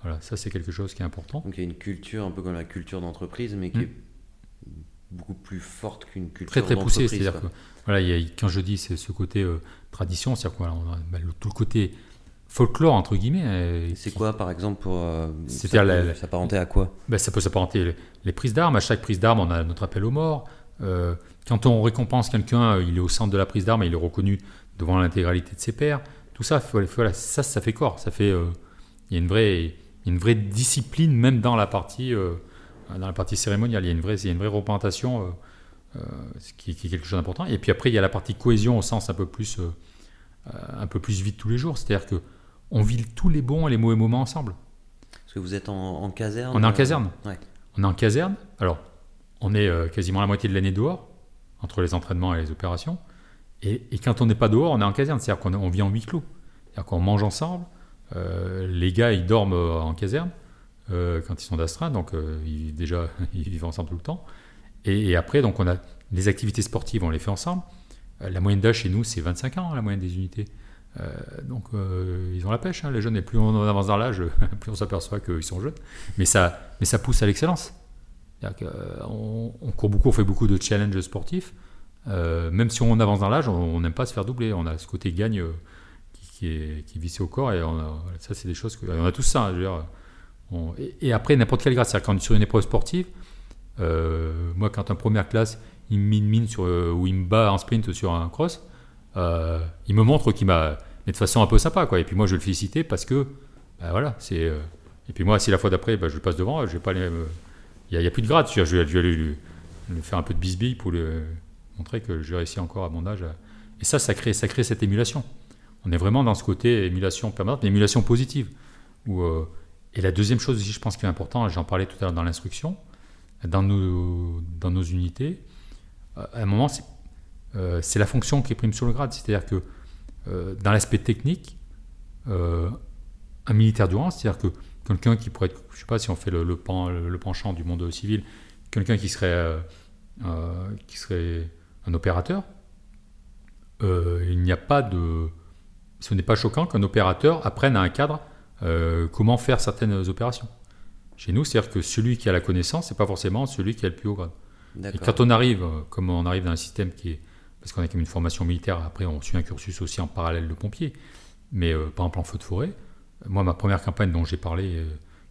Speaker 1: Voilà, ça c'est quelque chose qui est important.
Speaker 2: Donc il y a une culture un peu comme la culture d'entreprise, mais qui
Speaker 1: Mm.
Speaker 2: est beaucoup plus forte qu'une culture
Speaker 1: Très très poussé,
Speaker 2: d'entreprise,
Speaker 1: c'est-à-dire que voilà, il y a- quand je dis c'est ce côté euh, tradition, c'est-à-dire a bah, le- tout le côté folklore entre guillemets. euh,
Speaker 2: C'est quoi, par exemple, pour. euh,
Speaker 1: C'est-à-dire
Speaker 2: s'apparenter à quoi?
Speaker 1: Ben, ça peut s'apparenter les, les prises d'armes. À chaque prise d'armes, on a notre appel aux morts. Euh, quand on récompense quelqu'un, il est au centre de la prise d'armes et il est reconnu devant l'intégralité de ses pairs. Tout ça, voilà, ça, ça fait corps. Ça fait, euh, il y a une vraie, une vraie discipline même dans la partie, euh, dans la partie cérémoniale. Il y a une vraie, y a une vraie représentation, ce qui, qui est quelque chose d'important. Et puis après, il y a la partie cohésion au sens un peu plus, un peu plus vite tous les jours. C'est-à-dire que on vit tous les bons et les mauvais moments ensemble.
Speaker 2: Parce que vous êtes en, en caserne
Speaker 1: On est en
Speaker 2: euh,
Speaker 1: caserne.
Speaker 2: Ouais.
Speaker 1: On est en caserne. Alors, on est euh, quasiment la moitié de l'année dehors, entre les entraînements et les opérations. Et, et quand on n'est pas dehors, on est en caserne. C'est-à-dire qu'on on vit en huis clos. C'est-à-dire qu'on mange ensemble. Euh, les gars, ils dorment en caserne euh, quand ils sont d'astreinte. Donc, ils, déjà, ils vivent ensemble tout le temps. Et, et après, donc, on a les activités sportives, on les fait ensemble. La moyenne d'âge chez nous, c'est 25 ans, la moyenne des unités. Euh, donc, euh, ils ont la pêche, hein, les jeunes. Et plus on avance dans l'âge, plus on s'aperçoit qu'ils sont jeunes. Mais ça, mais ça pousse à l'excellence. Euh, on, court beaucoup, on fait beaucoup de challenges sportifs. Même si on avance dans l'âge, on n'aime pas se faire doubler. On a ce côté gagne qui, qui est, vissé au corps. Et on a- ça, c'est des choses que. On a tous ça. hein, et, après, n'importe quelle grade. C'est-à-dire quand on est sur une épreuve sportive, moi, quand en première classe, il me mine, mine sur, ou il me bat en sprint sur un cross, euh, il me montre qu'il m'a. Mais de façon un peu sympa, quoi. Et puis moi, je le féliciter parce que. bah, voilà, c'est. euh, et puis moi, si la fois d'après, bah, je passe devant, je vais pas me- Il n'y a, plus de grade. Je vais, je vais lui, faire un peu de bisbille pour lui montrer que j'ai réussi encore à mon âge. Et ça, ça crée, ça crée cette émulation. On est vraiment dans ce côté émulation permanente, mais émulation positive. Euh, et la deuxième chose aussi, je pense qui est important, j'en parlais tout à l'heure dans l'instruction, dans nos, dans nos unités, euh, à un moment, c'est euh, c'est la fonction qui prime sur le grade. C'est-à-dire que euh, dans l'aspect technique, euh, un militaire du rang, c'est-à-dire que quelqu'un qui pourrait être, je sais pas si on fait le, le, pen- le penchant du monde civil, quelqu'un qui serait, qui serait un opérateur, il n'y a pas de. Ce n'est pas choquant qu'un opérateur apprenne à un cadre comment faire certaines opérations. Chez nous, c'est-à-dire que celui qui a la connaissance, c'est pas forcément celui qui a le plus haut grade. Et quand on arrive, comme on arrive dans un système qui est. Parce qu'on a comme une formation militaire, après on suit un cursus aussi en parallèle de pompier, mais euh, par exemple en feu de forêt. Moi, ma première campagne dont j'ai parlé euh,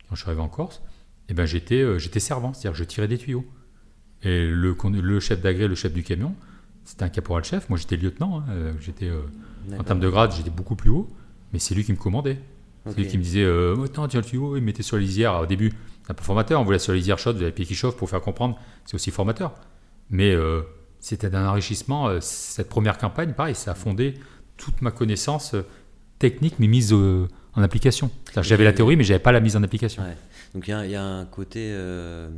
Speaker 1: quand je suis arrivé en Corse, eh ben, j'étais euh, servant, c'est-à-dire que je tirais des tuyaux. Et le, chef d'agré, le chef du camion, c'était un caporal-chef. Moi, j'étais lieutenant. hein, euh, j'étais, en termes de grade, j'étais beaucoup plus haut, mais c'est lui qui me commandait. C'est lui qui me disait Oh, Attends, tiens le tuyau, il me mettait sur la lisière. Alors, au début, c'est un peu formateur, on voulait sur la lisière chaude, vous avez les pieds qui chauffent pour faire comprendre, c'est aussi formateur. Mais c'était d'un enrichissement. euh, cette première campagne, pareil, ça a fondé toute ma connaissance euh, technique, mais mise euh, en application. J'avais la théorie, mais j'avais pas la mise en application.
Speaker 2: Ouais. Donc il y, a- il y a un côté euh,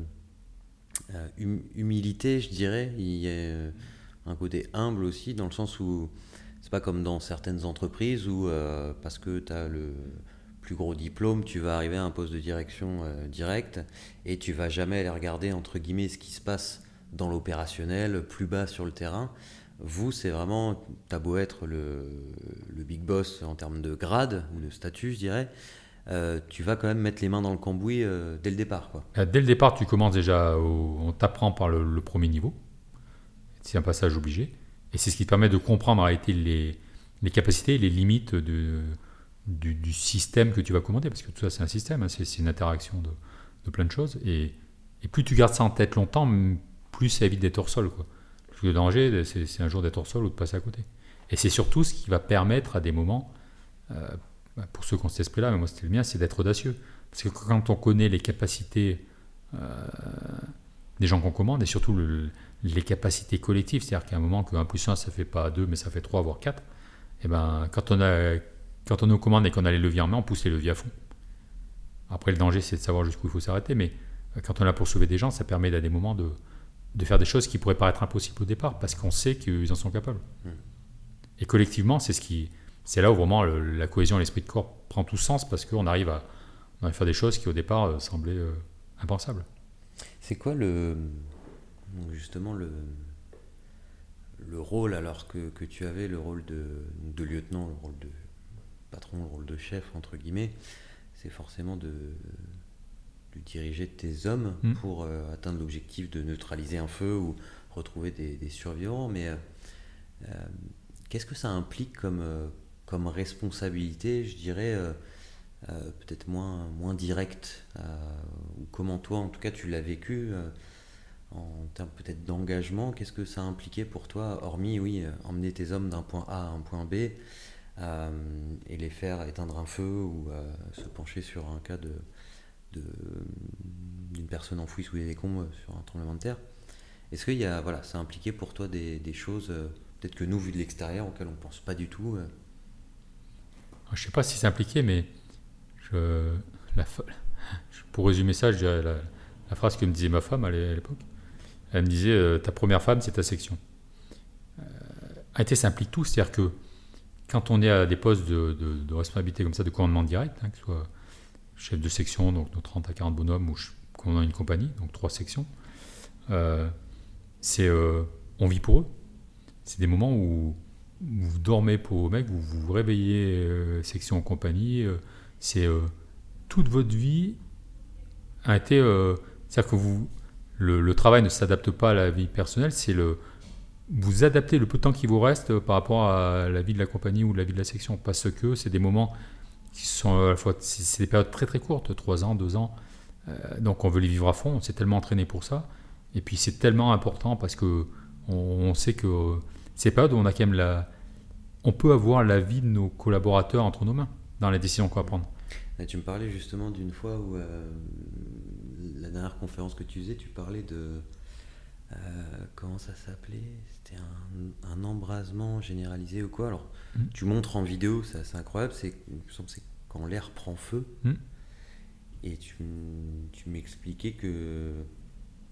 Speaker 2: hum- humilité, je dirais. Il y a un côté humble aussi, dans le sens où c'est pas comme dans certaines entreprises où euh, parce que tu as le plus gros diplôme, tu vas arriver à un poste de direction euh, direct et tu vas jamais aller regarder entre guillemets ce qui se passe dans l'opérationnel, plus bas sur le terrain. Vous, c'est vraiment, t'as beau être le, big boss en termes de grade ou de statut, je dirais, euh, tu vas quand même mettre les mains dans le cambouis euh, dès le départ. Quoi.
Speaker 1: Euh, Dès le départ, tu commences déjà, on t'apprend par le, premier niveau. C'est un passage obligé. Et c'est ce qui te permet de comprendre en réalité les, capacités les limites de, du, système que tu vas commander. Parce que tout ça, c'est un système, hein, c'est une interaction de, plein de choses. Et, plus tu gardes ça en tête longtemps, plus ça évite d'être hors sol. Quoi. Le danger, c'est un jour d'être hors sol ou de passer à côté. Et c'est surtout ce qui va permettre à des moments, euh, bah, pour ceux qui ont cet esprit-là, mais moi c'était le mien, c'est d'être audacieux. Parce que quand on connaît les capacités euh, des gens qu'on commande et surtout le- les capacités collectives, c'est-à-dire qu'à un moment que 1 plus 1 ça fait pas 2 mais ça fait 3 voire 4, et ben, quand, on a, quand on est aux commandes et qu'on a les leviers en main, on pousse les leviers à fond. Après le danger c'est de savoir jusqu'où il faut s'arrêter, mais euh, quand on a pour sauver des gens, ça permet à des moments de, de faire des choses qui pourraient paraître impossibles au départ parce qu'on sait qu'ils en sont capables. Et collectivement, c'est ce qui, c'est là où vraiment le- la cohésion et l'esprit de corps prend tout sens parce qu'on arrive à, on arrive à faire des choses qui au départ euh, semblaient euh, impensables.
Speaker 2: C'est quoi le justement le le rôle alors que, que tu avais le rôle de, de lieutenant, le rôle de patron, le rôle de chef entre guillemets. c'est forcément de, de diriger tes hommes
Speaker 1: Mm.
Speaker 2: pour euh, atteindre l'objectif de neutraliser un feu ou retrouver des, des survivants. Mais euh, euh, qu'est-ce que ça implique comme, comme responsabilité, je dirais, peut-être moins, moins directe Ou comment toi, en tout cas, tu l'as vécu en termes peut-être d'engagement Qu'est-ce que ça impliquait pour toi, hormis, oui, emmener tes hommes d'un point A à un point B euh, et les faire éteindre un feu ou euh, se pencher sur un cas de- d'une personne enfouie sous les décombres sur un tremblement de terre. Est-ce qu'il y a, voilà, ça a impliqué pour toi des, des choses, euh, peut-être que nous, vu de l'extérieur, auxquelles on ne pense pas du tout euh,
Speaker 1: Je sais pas si c'est impliqué, mais pour résumer ça, je la, phrase que me disait ma femme à l'é- à l'époque. Elle me disait euh, Ta première femme, c'est ta section. Euh, en réalité, ça implique tout. C'est-à-dire que quand on est à des postes de, de- de responsabilité comme ça, de commandement direct, hein, que ce soit chef de section, donc de 30 à 40 bonhommes, ou ch- commandant une compagnie, donc trois sections, euh, c'est euh, on vit pour eux. C'est des moments où vous dormez pour vos mecs, vous vous réveillez euh, section compagnie. euh, c'est toute votre vie a été. C'est-à-dire que vous, le, travail ne s'adapte pas à la vie personnelle, c'est le vous adaptez le peu de temps qui vous reste par rapport à la vie de la compagnie ou de la vie de la section. Parce que c'est des moments qui sont à la fois. C'est des périodes très très courtes, 3 ans, 2 ans. Euh, donc on veut les vivre à fond, on s'est tellement entraîné pour ça. Et puis c'est tellement important parce que on, sait que euh, c'est périodes où on a quand même la. On peut avoir la vie de nos collaborateurs entre nos mains dans les décisions qu'on va prendre.
Speaker 2: Tu me parlais justement d'une fois où, euh, la dernière conférence que tu faisais, tu parlais de. Euh, comment ça s'appelait? C'était un, un embrasement généralisé ou quoi? Alors,
Speaker 1: Mhm.
Speaker 2: tu montres en vidéo, c'est assez incroyable, c'est quand l'air prend feu.
Speaker 1: Mhm.
Speaker 2: Et tu, tu m'expliquais que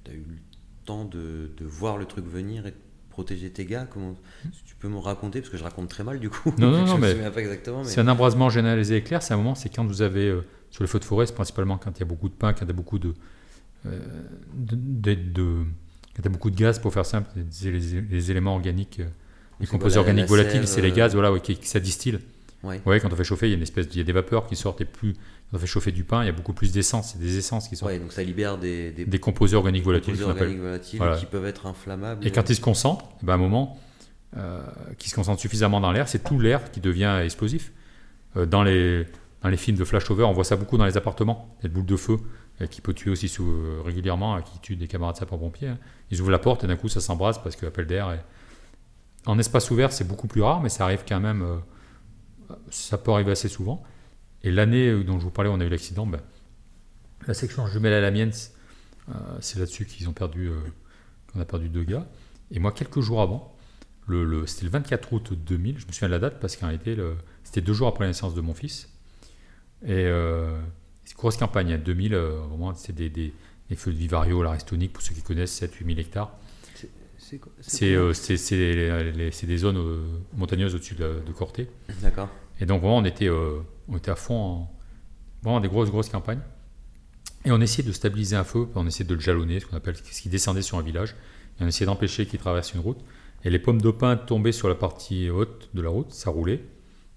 Speaker 2: tu as eu le temps de, de voir le truc venir et de protéger tes gars. Comment, Tu peux me raconter Parce que je raconte très mal du coup.
Speaker 1: Non, non,
Speaker 2: je
Speaker 1: non,
Speaker 2: me
Speaker 1: mais
Speaker 2: souviens pas exactement. Mais...
Speaker 1: C'est un embrasement généralisé éclair, c'est un moment, c'est quand vous avez, euh, sur les feux de forêt, c'est principalement quand il y a beaucoup de pain, quand il y a beaucoup de, euh, de, y a beaucoup de gaz, pour faire simple, les, les- les éléments organiques, euh, les composés organiques
Speaker 2: la
Speaker 1: volatiles, c'est les
Speaker 2: euh,
Speaker 1: gaz, voilà, ouais, qui, qui- ça distille.
Speaker 2: Ouais.
Speaker 1: Ouais, quand on fait chauffer, il y a une espèce, il y a des vapeurs qui sortent et plus, quand on fait chauffer du pain, il y a beaucoup plus d'essence, c'est des essences qui sortent,
Speaker 2: Ouais, donc ça libère des, des,
Speaker 1: des composés organiques volatiles,
Speaker 2: composés
Speaker 1: qu'on appelle.
Speaker 2: organiques volatiles
Speaker 1: Voilà.
Speaker 2: qui peuvent être inflammables.
Speaker 1: Et quand ils se concentrent, eh ben, à un moment, euh, qui se concentre suffisamment dans l'air, c'est tout l'air qui devient explosif. Euh, dans, les, dans les films de flashover, on voit ça beaucoup dans les appartements. Des boules de feu euh, qui peut tuer aussi euh, régulièrement, euh, qui tuent des camarades sapeurs-pompiers. hein. Ils ouvrent la porte et d'un coup ça s'embrase parce que d'air est... En espace ouvert, c'est beaucoup plus rare, mais ça arrive quand même. euh, ça peut arriver assez souvent. Et l'année euh, dont je vous parlais, on a eu l'accident, ben, la section jumelle à la mienne, c'est euh, là-dessus qu'ils ont perdu, euh, qu'on a perdu deux gars. Et moi, quelques jours avant, le, le- c'était le 24 août 2000, je me souviens de la date parce qu'en le- c'était deux jours après la naissance de mon fils. Et euh, grosse campagne, hein, 2000, euh, vraiment, c'est des, des, des feux de Vivario, la Restonique, pour ceux qui connaissent, 7-8 000 hectares.
Speaker 2: C'est
Speaker 1: euh, des zones euh, montagneuses au-dessus de, de Corté.
Speaker 2: D'accord.
Speaker 1: Et donc vraiment, on était, euh, on était à fond, en, vraiment des grosses, grosses campagnes. Et on essayait de stabiliser un feu, on essayait de le jalonner, ce qu'on appelle ce qui descendait sur un village. Et on essayait d'empêcher qu'il traverse une route. Et les pommes de pin tombaient sur la partie haute de la route, ça roulait,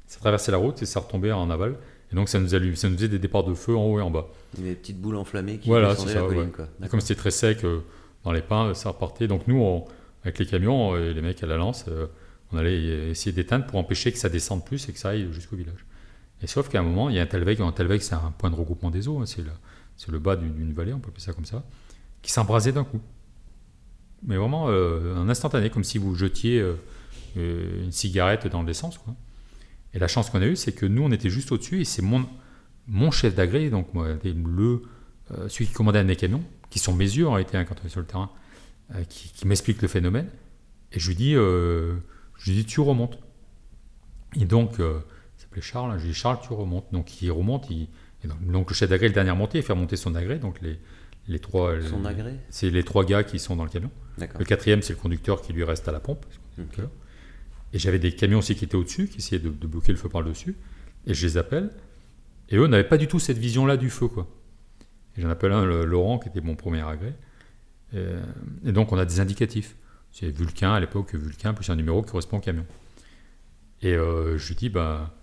Speaker 1: ça traversait la route et ça retombait en aval. Et donc ça nous, allume, ça nous faisait des départs de feu en haut et en bas.
Speaker 2: Des petites boules enflammées qui
Speaker 1: Voilà,
Speaker 2: descendaient
Speaker 1: c'est
Speaker 2: la
Speaker 1: ça,
Speaker 2: colline.
Speaker 1: ouais.
Speaker 2: Quoi.
Speaker 1: Et
Speaker 2: D'accord.
Speaker 1: comme c'était très sec euh, dans les pins, ça repartait. Donc nous, on- avec les camions euh, et les mecs à la lance, euh, on allait essayer d'éteindre pour empêcher que ça descende plus et que ça aille jusqu'au village. Et sauf qu'à un moment, il y a un Telveg, un Telveg c'est un point de regroupement des eaux, hein, c'est le, bas d'une vallée, on peut appeler ça comme ça, qui s'embrasait d'un coup. Mais vraiment, euh, un instantané, comme si vous jetiez une cigarette dans l'essence. quoi. Et la chance qu'on a eue, c'est que nous, on était juste au-dessus, et c'est mon, mon chef d'agré, donc moi, le, euh, celui qui commandait un des camions, qui sont mes yeux en réalité hein, quand on est sur le terrain, euh, qui, qui m'explique le phénomène. Et je lui dis, euh, je lui dis tu remontes. Et donc, il s'appelait Charles, hein, je lui dis Charles, tu remontes. Donc il remonte, il, et donc, donc le chef d'agré, le dernier monté, il fait remonter son agré, donc les, les trois.
Speaker 2: Son agré
Speaker 1: C'est les trois gars qui sont dans le camion. Le quatrième, c'est le conducteur qui lui reste à la pompe. Et j'avais des camions aussi qui étaient au-dessus, qui essayaient de, bloquer le feu par le dessus. Et je les appelle. Et eux n'avaient pas du tout cette vision-là du feu. Quoi. Et j'en appelle un, Laurent, qui était mon premier agré. Et, et donc on a des indicatifs. C'est Vulcain à l'époque, Vulcain, plus un numéro qui correspond au camion. Et euh, je lui dis, bah,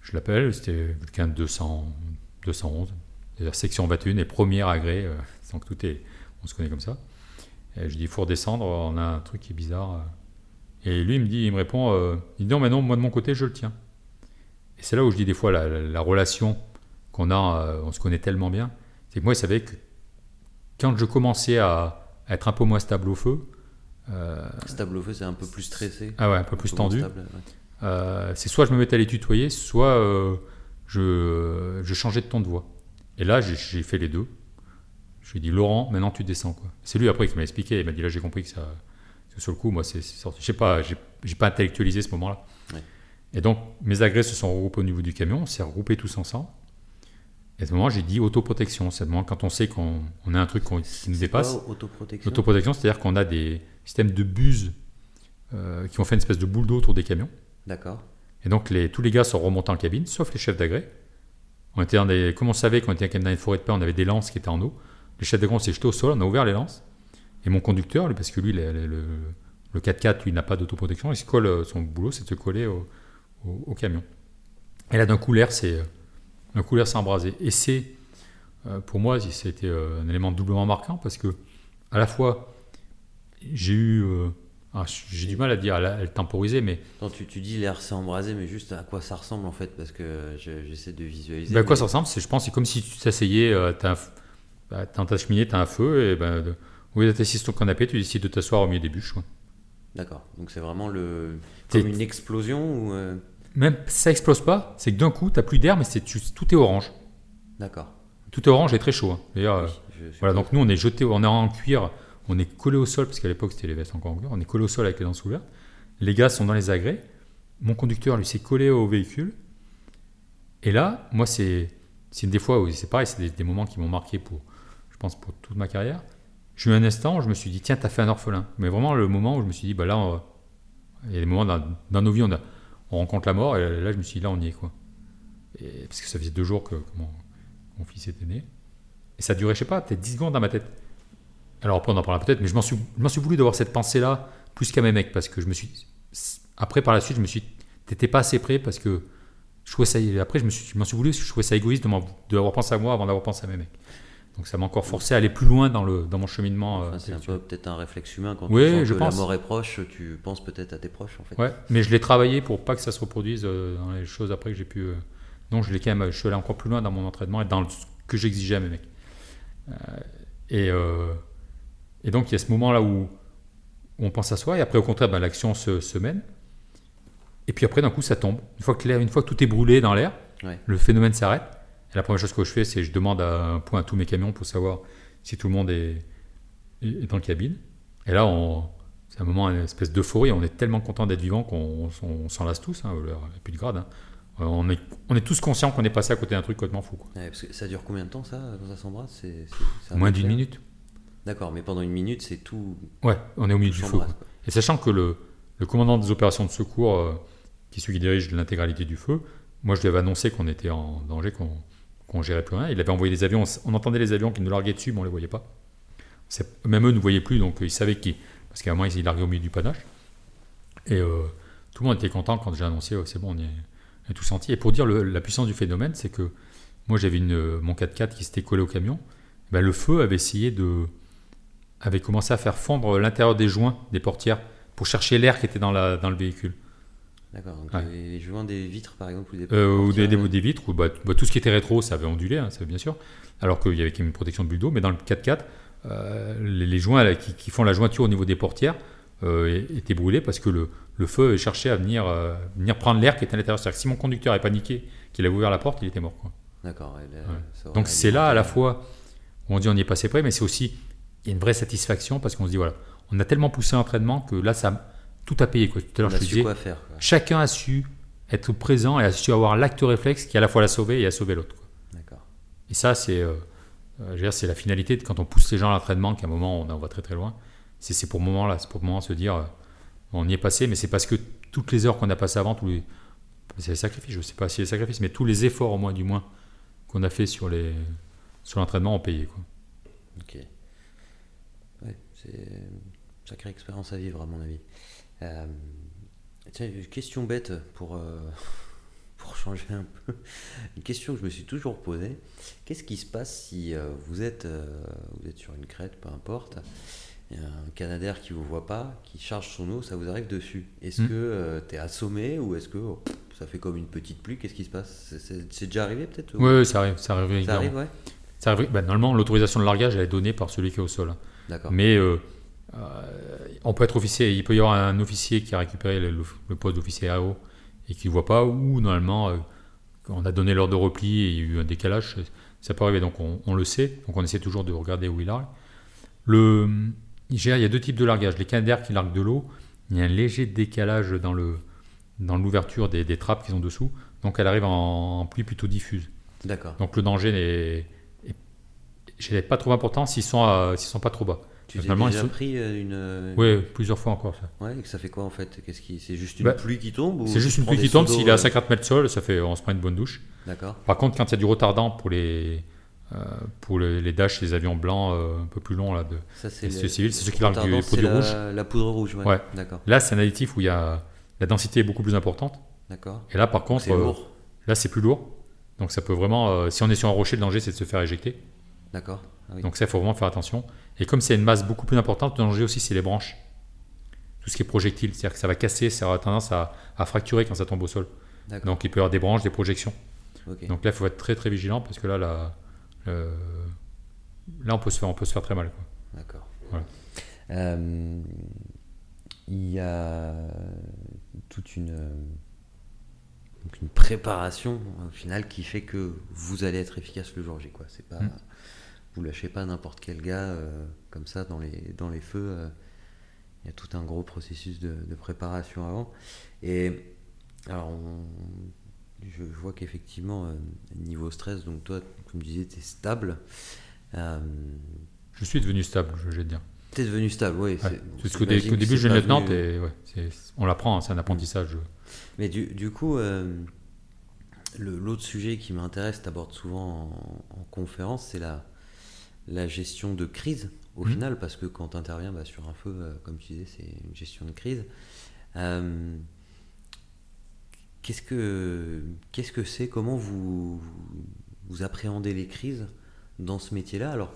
Speaker 1: je l'appelle, c'était Vulcain 200, 211, c'est-à-dire section 21 et première agré, euh, donc tout est, on se connaît comme ça. Et je dis, il faut redescendre, on a un truc qui est bizarre. Et lui, il me dit, il me répond, euh, il dit non, mais non, moi de mon côté, je le tiens. Et c'est là où je dis des fois la, relation qu'on a, euh, on se connaît tellement bien, c'est que moi, il savait que quand je commençais à, être un peu moins stable au feu,
Speaker 2: stable au feu, c'est un peu plus stressé.
Speaker 1: Ah ouais, un peu plus tendu. c'est soit je me mettais à les tutoyer, soit je, je changeais de ton de voix. Et là, j'ai fait les deux. Je lui ai dit, Laurent, maintenant tu descends. quoi. C'est lui après qui m'a expliqué. Il m'a dit, là, j'ai compris que ça. Sur le coup, moi, c'est sorti. Je sais pas, j'ai pas intellectualisé ce moment-là. Et donc, mes agrès se sont regroupés au niveau du camion, on s'est regroupés tous ensemble. Et à ce moment, j'ai dit autoprotection. C'est quand on sait qu'on a un truc qui nous dépasse.
Speaker 2: Quoi, autoprotection?
Speaker 1: Autoprotection, c'est-à-dire qu'on a des systèmes de buses euh, qui ont fait une espèce de boule d'eau autour des camions.
Speaker 2: D'accord.
Speaker 1: Et donc, les, tous les gars sont remontés en cabine, sauf les chefs d'agrès. On était des, comme on savait qu'on était dans une forêt de paix, on avait des lances qui étaient en eau. Les chefs d'agrès, on s'est jetés au sol, on a ouvert les lances. Et mon conducteur, lui, parce que lui, le, le, 4x4, lui, n'a pas d'autoprotection, il se colle, euh, son boulot, c'est de se coller au, camion. Et là, d'un coup, l'air s'est embrasé. Et c'est, euh, pour moi, c'était euh, un élément doublement marquant parce que, à la fois, j'ai eu ah, j'ai du mal à dire, à, le temporiser, mais.
Speaker 2: tu, tu dis l'air s'est embrasé, mais juste à quoi ça ressemble en fait Parce que j'essaie de visualiser.
Speaker 1: Ben, à quoi ça ressemble Je pense c'est comme si tu t'asseyais, euh, bah, dans ta cheminée, tu as un feu, et ben, de, au lieu sur ton canapé, tu décides de t'asseoir au milieu des bûches.
Speaker 2: D'accord, donc c'est vraiment le, comme une explosion ou euh?
Speaker 1: Même ça explose pas, c'est que d'un coup, tu n'as plus d'air, mais c'est, tout est orange.
Speaker 2: D'accord.
Speaker 1: Tout est orange et très chaud. Hein. D'ailleurs, voilà, donc nous, on est jeté, on est en cuir on est collé au sol, parce qu'à l'époque c'était les vestes encore en on est collé au sol avec les dents ouvertes. Les gars sont dans les agrès. Mon conducteur, lui, s'est collé au véhicule. Et là, moi, c'est une des fois où c'est pareil, c'est des, moments qui m'ont marqué pour, je pense, pour toute ma carrière. J'ai eu un instant où je me suis dit, tiens, t'as fait un orphelin. Mais vraiment, le moment où je me suis dit, bah là, il y a des moments dans, nos vies, on, on, rencontre la mort, et là, je me suis dit, là, on y est, quoi. Et, parce que ça faisait deux jours que, mon, fils était né. Et ça durait, je sais pas, peut-être 10 secondes dans ma tête. Alors après, on en parlera peut-être, mais je m'en suis, voulu d'avoir cette pensée-là plus qu'à mes mecs, parce que je me suis. Après, par la suite, je me suis. T'étais pas assez prêt parce que. Je trouvais ça, après, je m'en suis, suis voulu, je trouvais ça égoïste d'avoir pensé à moi avant d'avoir pensé à mes mecs. Donc ça m'a encore forcé à aller plus loin dans, le, dans mon cheminement.
Speaker 2: Euh, c'est un peu peut-être un réflexe humain quand
Speaker 1: oui,
Speaker 2: tu
Speaker 1: je
Speaker 2: que
Speaker 1: pense.
Speaker 2: la mort est proche, tu penses peut-être à tes proches en fait.
Speaker 1: Ouais, mais je l'ai travaillé pour pas que ça se reproduise euh, dans les choses après que j'ai pu. non, je l'ai quand même, je suis allé encore plus loin dans mon entraînement et dans ce que j'exigeais à mes mecs. et et donc il y a ce moment-là où on pense à soi, et après au contraire, ben, l'action se, mène. Et puis après, d'un coup, ça tombe. Une fois que, une fois que tout est brûlé dans l'air, le phénomène s'arrête. Et la première chose que je fais, c'est je demande à un point à tous mes camions pour savoir si tout le monde est, dans le cabine. Et là, c'est un moment, une espèce d'euphorie. On est tellement content d'être vivant qu'on s'en lasse tous, hein, et puis de grade. Hein. On est, on est tous conscients qu'on est passé à côté d'un truc complètement fou.
Speaker 2: ça dure combien de temps ça, dans ça s'embrasse?
Speaker 1: Moins d'une minute.
Speaker 2: D'accord, mais pendant une minute, c'est tout.
Speaker 1: Ouais, on est au milieu du feu. Et sachant que le, le, commandant des opérations de secours, euh, qui est celui qui dirige l'intégralité du feu, moi je lui avais annoncé qu'on était en danger, qu'on qu gérait plus rien. Il avait envoyé des avions, on entendait les avions qui nous larguaient dessus, mais on ne les voyait pas. Même eux ne voyaient plus, donc ils savaient qui. Parce qu'à un moment, ils larguaient au milieu du panache. Et euh, tout le monde était content quand j'ai annoncé, c'est bon, on, est, tout senti. Et pour dire la puissance du phénomène, c'est que moi j'avais mon 4x4 qui s'était collé au camion. Ben, le feu avait essayé de, avait commencé à faire fondre l'intérieur des joints des portières pour chercher l'air qui était dans le véhicule.
Speaker 2: D'accord, donc les joints des vitres par exemple Ou des,
Speaker 1: euh, ou des, des, vitres, ou bah, bah, tout ce qui était rétro, ça avait ondulé, hein, ça, bien sûr, alors qu'il y avait une protection de bulle d'eau, mais dans le 4x4, euh, les, joints qui, font la jointure au niveau des portières euh, étaient brûlés parce que le, le feu cherchait à venir, venir prendre l'air qui était à l'intérieur. C'est-à-dire que si mon conducteur avait paniqué, qu'il avait ouvert la porte, il était mort.
Speaker 2: D'accord.
Speaker 1: Donc c'est là à la fois, on dit on y est passé près, mais c'est aussi il y a une vraie satisfaction parce qu'on se dit voilà, on a tellement poussé l'entraînement que là, ça, tout a payé. Quoi.
Speaker 2: Tout à l'heure, je disais, quoi faire,
Speaker 1: chacun a su être présent et a su avoir l'acte réflexe qui à la fois l'a sauvé et a sauvé l'autre.
Speaker 2: D'accord.
Speaker 1: Et ça, c'est euh, euh c'est la finalité de quand on pousse les gens à l'entraînement, qu'à un moment, on en va très très loin. C'est pour moment là, c'est pour le moment se dire, euh, on y est passé, mais c'est parce que toutes les heures qu'on a passées avant, tous les, c'est les sacrifices, je ne sais pas si les sacrifices, mais tous les efforts au moins du moins qu'on a fait sur les sur l'entraînement ont payé. Quoi.
Speaker 2: Ok. C'est une sacrée expérience à vivre, à mon avis. Euh, tiens, une question bête pour, euh, pour changer un peu, une question que je me suis toujours posée. Qu'est-ce qui se passe si euh, vous, êtes, vous êtes sur une crête, peu importe, il y a un Canadair qui vous voit pas, qui charge son eau, ça vous arrive dessus? Est-ce
Speaker 1: Hmm.
Speaker 2: que tu es assommé ou est-ce que oh, ça fait comme une petite pluie? Qu'est-ce qui se passe? C'est- déjà arrivé peut-être ou-
Speaker 1: Oui, ça arrive. Ça arrive,
Speaker 2: Ça arrive, ouais.
Speaker 1: Ça arrive- bah, normalement, l'autorisation de largage, elle est donnée par celui qui est au sol.
Speaker 2: D'accord.
Speaker 1: Mais on peut être officier. Il peut y avoir un officier qui a récupéré le, le poste d'officier AO et qui ne voit pas, ou normalement, euh, on a donné l'ordre de repli et il y a eu un décalage. Ça peut arriver, donc on, on le sait. Donc on essaie toujours de regarder où il largue. Le, il y a deux types de largage. Les canadaires qui larguent de l'eau, il y a un léger décalage dans le dans l'ouverture des, des trappes qui sont dessous. Donc elle arrive en, en pluie plutôt diffuse.
Speaker 2: D'accord.
Speaker 1: Donc le danger n'est je pas trop important s'ils sont, à- s'ils sont pas trop bas.
Speaker 2: Tu t'es
Speaker 1: Normalement,
Speaker 2: déjà
Speaker 1: sont-
Speaker 2: pris euh, une.
Speaker 1: Oui, plusieurs fois encore ça.
Speaker 2: Ouais, et que ça fait quoi en fait? Qu'est-ce qui C'est juste une
Speaker 1: Bah,
Speaker 2: pluie qui tombe
Speaker 1: C'est juste une pluie
Speaker 2: des
Speaker 1: qui tombe, s'il est à
Speaker 2: euh,
Speaker 1: 50 mètres sol, ça fait, on se prend une bonne douche.
Speaker 2: D'accord.
Speaker 1: Par contre, quand il y a du retardant pour les, euh, pour les, les Dash, les avions blancs euh, un peu plus longs, là, de...
Speaker 2: Ça c'est
Speaker 1: C'est ceux qui larguent du produit rouge.
Speaker 2: La, poudre rouge, ouais.
Speaker 1: Ouais.
Speaker 2: D'accord.
Speaker 1: là c'est un additif où il y a, la densité est beaucoup plus importante.
Speaker 2: D'accord.
Speaker 1: Et là, par contre,
Speaker 2: C'est
Speaker 1: euh,
Speaker 2: lourd.
Speaker 1: là, c'est plus lourd. Donc ça peut vraiment, euh, si on est sur un rocher, le danger, c'est de se faire éjecter.
Speaker 2: D'accord. Ah oui.
Speaker 1: Donc ça, il faut vraiment faire attention. Et comme c'est une masse beaucoup plus importante, le danger aussi, c'est les branches. Tout ce qui est projectile, c'est-à-dire que ça va casser, ça aura tendance à, à fracturer quand ça tombe au sol. Donc il peut y avoir des branches, des projections. Donc là, il faut être très très vigilant parce que là, là, euh, là on, peut se faire, on peut se faire très mal.
Speaker 2: D'accord.
Speaker 1: Voilà.
Speaker 2: Euh, il y a toute une, donc une préparation au final qui fait que vous allez être efficace le jour J. Quoi. C'est pas,
Speaker 1: Mm.
Speaker 2: Vous lâchez pas n'importe quel gars euh, comme ça dans les, dans les feux. euh, il y a tout un gros processus de, de préparation avant. Et alors, on- je, je vois qu'effectivement, euh, niveau stress, donc toi, comme tu disais, tu es stable. Euh,
Speaker 1: Je suis devenu stable, je vais te dire.
Speaker 2: T'es devenu stable, oui.
Speaker 1: Ouais.
Speaker 2: c'est-
Speaker 1: Parce qu'au dé- début, lieutenant,
Speaker 2: venu-
Speaker 1: et, ouais, on l'apprend, hein, c'est un apprentissage.
Speaker 2: Mais du, du coup, euh, l'autre sujet qui m'intéresse, t'abordes souvent en, en conférence, c'est la, la gestion de crise, au
Speaker 1: Mhm.
Speaker 2: final, parce que quand tu interviens sur un feu, euh, comme tu disais, c'est une gestion de crise. Euh, Qu'est-ce que qu'est-ce que c'est Comment vous, vous appréhendez les crises dans ce métier-là? Alors,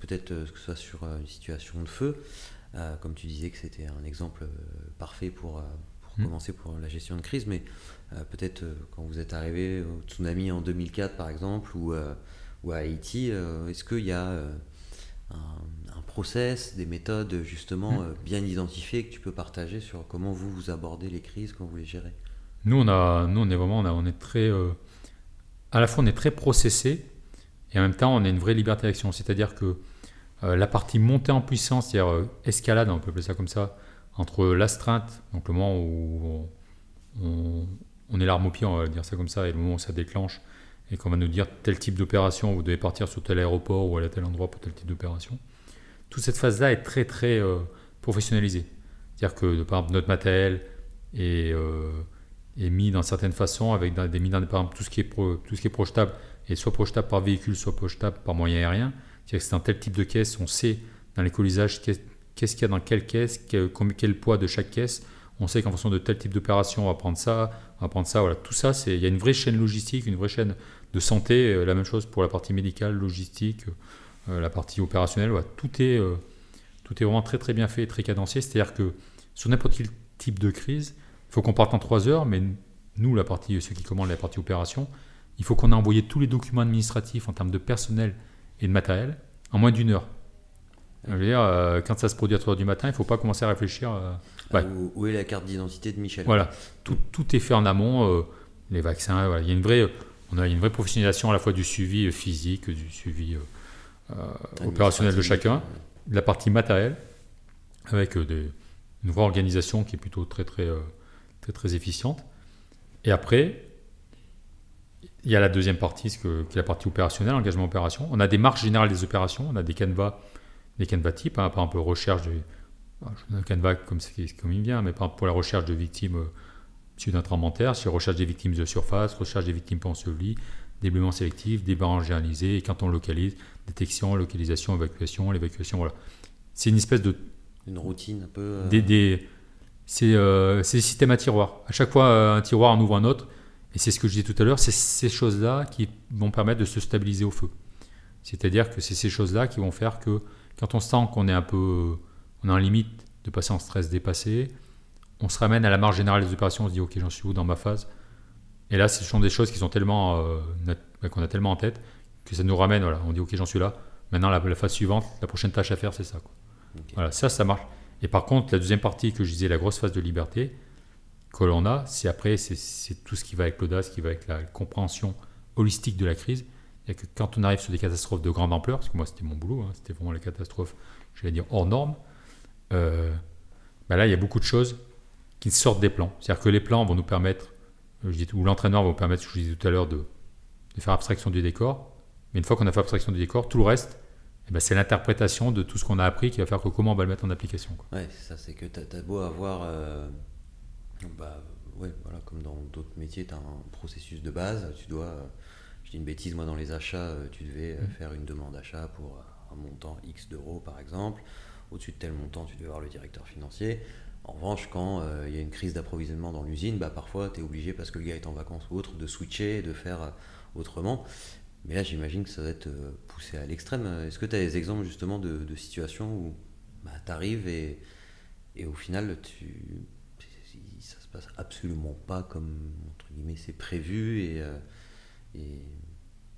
Speaker 2: peut-être euh, que ce soit sur une situation de feu, euh, comme tu disais que c'était un exemple parfait pour, pour
Speaker 1: Mm.
Speaker 2: commencer pour la gestion de crise, mais peut-être quand vous êtes arrivé au tsunami en 2004 par exemple, ou, ou à Haïti, euh, est-ce qu'il y a euh, un, un process, des méthodes justement
Speaker 1: Mm.
Speaker 2: euh, bien identifiées que tu peux partager sur comment vous, vous abordez les crises, comment vous les gérez?
Speaker 1: Nous, on, a, nous, on est vraiment, on, a- on est très, euh, à la fois, on est très processé et en même temps, on a une vraie liberté d'action. C'est-à-dire que euh, la partie montée en puissance, c'est-à-dire euh, escalade, on peut appeler ça comme ça, entre l'astreinte, donc le moment où on, on- on est l'arme au pied, on va dire ça comme ça, et le moment où ça déclenche, et qu'on va nous dire tel type d'opération, vous devez partir sur tel aéroport ou aller à tel endroit pour tel type d'opération. Toute cette phase-là est très très euh, professionnalisée. C'est-à-dire que par exemple, notre matériel est, euh, est mis dans certaines façons, avec des mis dans par exemple tout ce qui est pro- tout ce qui est projetable est soit projetable par véhicule, soit projetable par moyen aérien. C'est-à-dire que c'est un tel type de caisse, on sait dans les coolisages qu'est- qu'est-ce qu'il y a dans quelle caisse, quel, poids de chaque caisse. On sait qu'en fonction de tel type d'opération, on va prendre ça, on va prendre ça. Voilà, tout ça, il y a une vraie chaîne logistique, une vraie chaîne de santé. euh, la même chose pour la partie médicale, logistique, euh, la partie opérationnelle. Tout est euh, tout est vraiment très très bien fait et très cadencé. C'est-à-dire que sur n'importe quel type de crise, il faut qu'on parte en trois heures, mais nous, la partie, ceux qui commandent la partie opération, il faut qu'on ait envoyé tous les documents administratifs en termes de personnel et de matériel en moins d'une heure. Je veux dire, euh, quand ça se produit à 3 heures du matin, il ne faut pas commencer à réfléchir. euh, Ouais.
Speaker 2: Ah, où, où est la carte d'identité de Michel?
Speaker 1: Voilà, tout, tout est fait en amont. euh, les vaccins, voilà. il y a une vraie, on a une vraie professionnalisation à la fois du suivi euh, physique, du suivi euh, euh, opérationnel de chacun, de la partie matérielle, avec des- une vraie organisation qui est plutôt très très très, très efficiente. Et après, il y a la deuxième partie, ce que- qui est la partie opérationnelle, engagement opération. On a des marques générales des opérations, on a des canevas, des canevas types, hein, par exemple recherche de, ah, un canevas comme, il vient, mais par exemple pour la recherche de victimes euh, terre, c'est recherche des victimes de surface, recherche des victimes ensevelies, déblaiement sélectif, débarrage généralisé, et quand on localise, détection, localisation, évacuation, l'évacuation, voilà. C'est une espèce de
Speaker 2: Une routine un peu. euh,
Speaker 1: des, des- c'est euh, des systèmes à tiroirs. À chaque fois, euh, un tiroir en ouvre un autre. Et c'est ce que je disais tout à l'heure, c'est ces choses-là qui vont permettre de se stabiliser au feu. C'est-à-dire que c'est ces choses-là qui vont faire que quand on sent qu'on est un peu, on est en limite de passer en stress dépassé, on se ramène à la marge générale des opérations, on se dit ok j'en suis où dans ma phase? Et là ce sont des choses qui sont tellement, euh, qu'on a tellement en tête que ça nous ramène, voilà, on dit ok j'en suis là. Maintenant la, phase suivante, la prochaine tâche à faire c'est ça. Quoi. Voilà, ça ça marche. Et par contre la deuxième partie que je disais, la grosse phase de liberté que l'on a, c'est après c'est tout ce qui va avec l'audace, qui va avec la compréhension holistique de la crise. Et que quand on arrive sur des catastrophes de grande ampleur, parce que moi c'était mon boulot, hein, c'était vraiment les catastrophes, j'allais dire hors normes, euh, bah là il y a beaucoup de choses qui sortent des plans. C'est-à-dire que les plans vont nous permettre, euh, je dis, ou l'entraîneur va nous permettre, je vous disais tout à l'heure, de, faire abstraction du décor. Mais une fois qu'on a fait abstraction du décor, tout le reste, eh ben, c'est l'interprétation de tout ce qu'on a appris qui va faire que comment on va le mettre en application.
Speaker 2: Quoi. Ouais, c'est ça, c'est que tu as, beau avoir, euh, bah, ouais, voilà, comme dans d'autres métiers, tu as un processus de base, tu dois, je dis une bêtise, moi dans les achats, euh, tu devais mmh. faire une demande d'achat pour un montant X d'euros par exemple. Au-dessus de tel montant, tu devais avoir le directeur financier. En revanche, quand euh, il y a une crise d'approvisionnement dans l'usine, bah, parfois tu es obligé, parce que le gars est en vacances ou autre, de switcher, de faire euh, autrement. Mais là, j'imagine que ça va être euh, poussé à l'extrême. Est-ce que tu as des exemples justement de, situations où bah, tu arrives et, au final, tu, ça se passe absolument pas comme entre guillemets c'est prévu et, et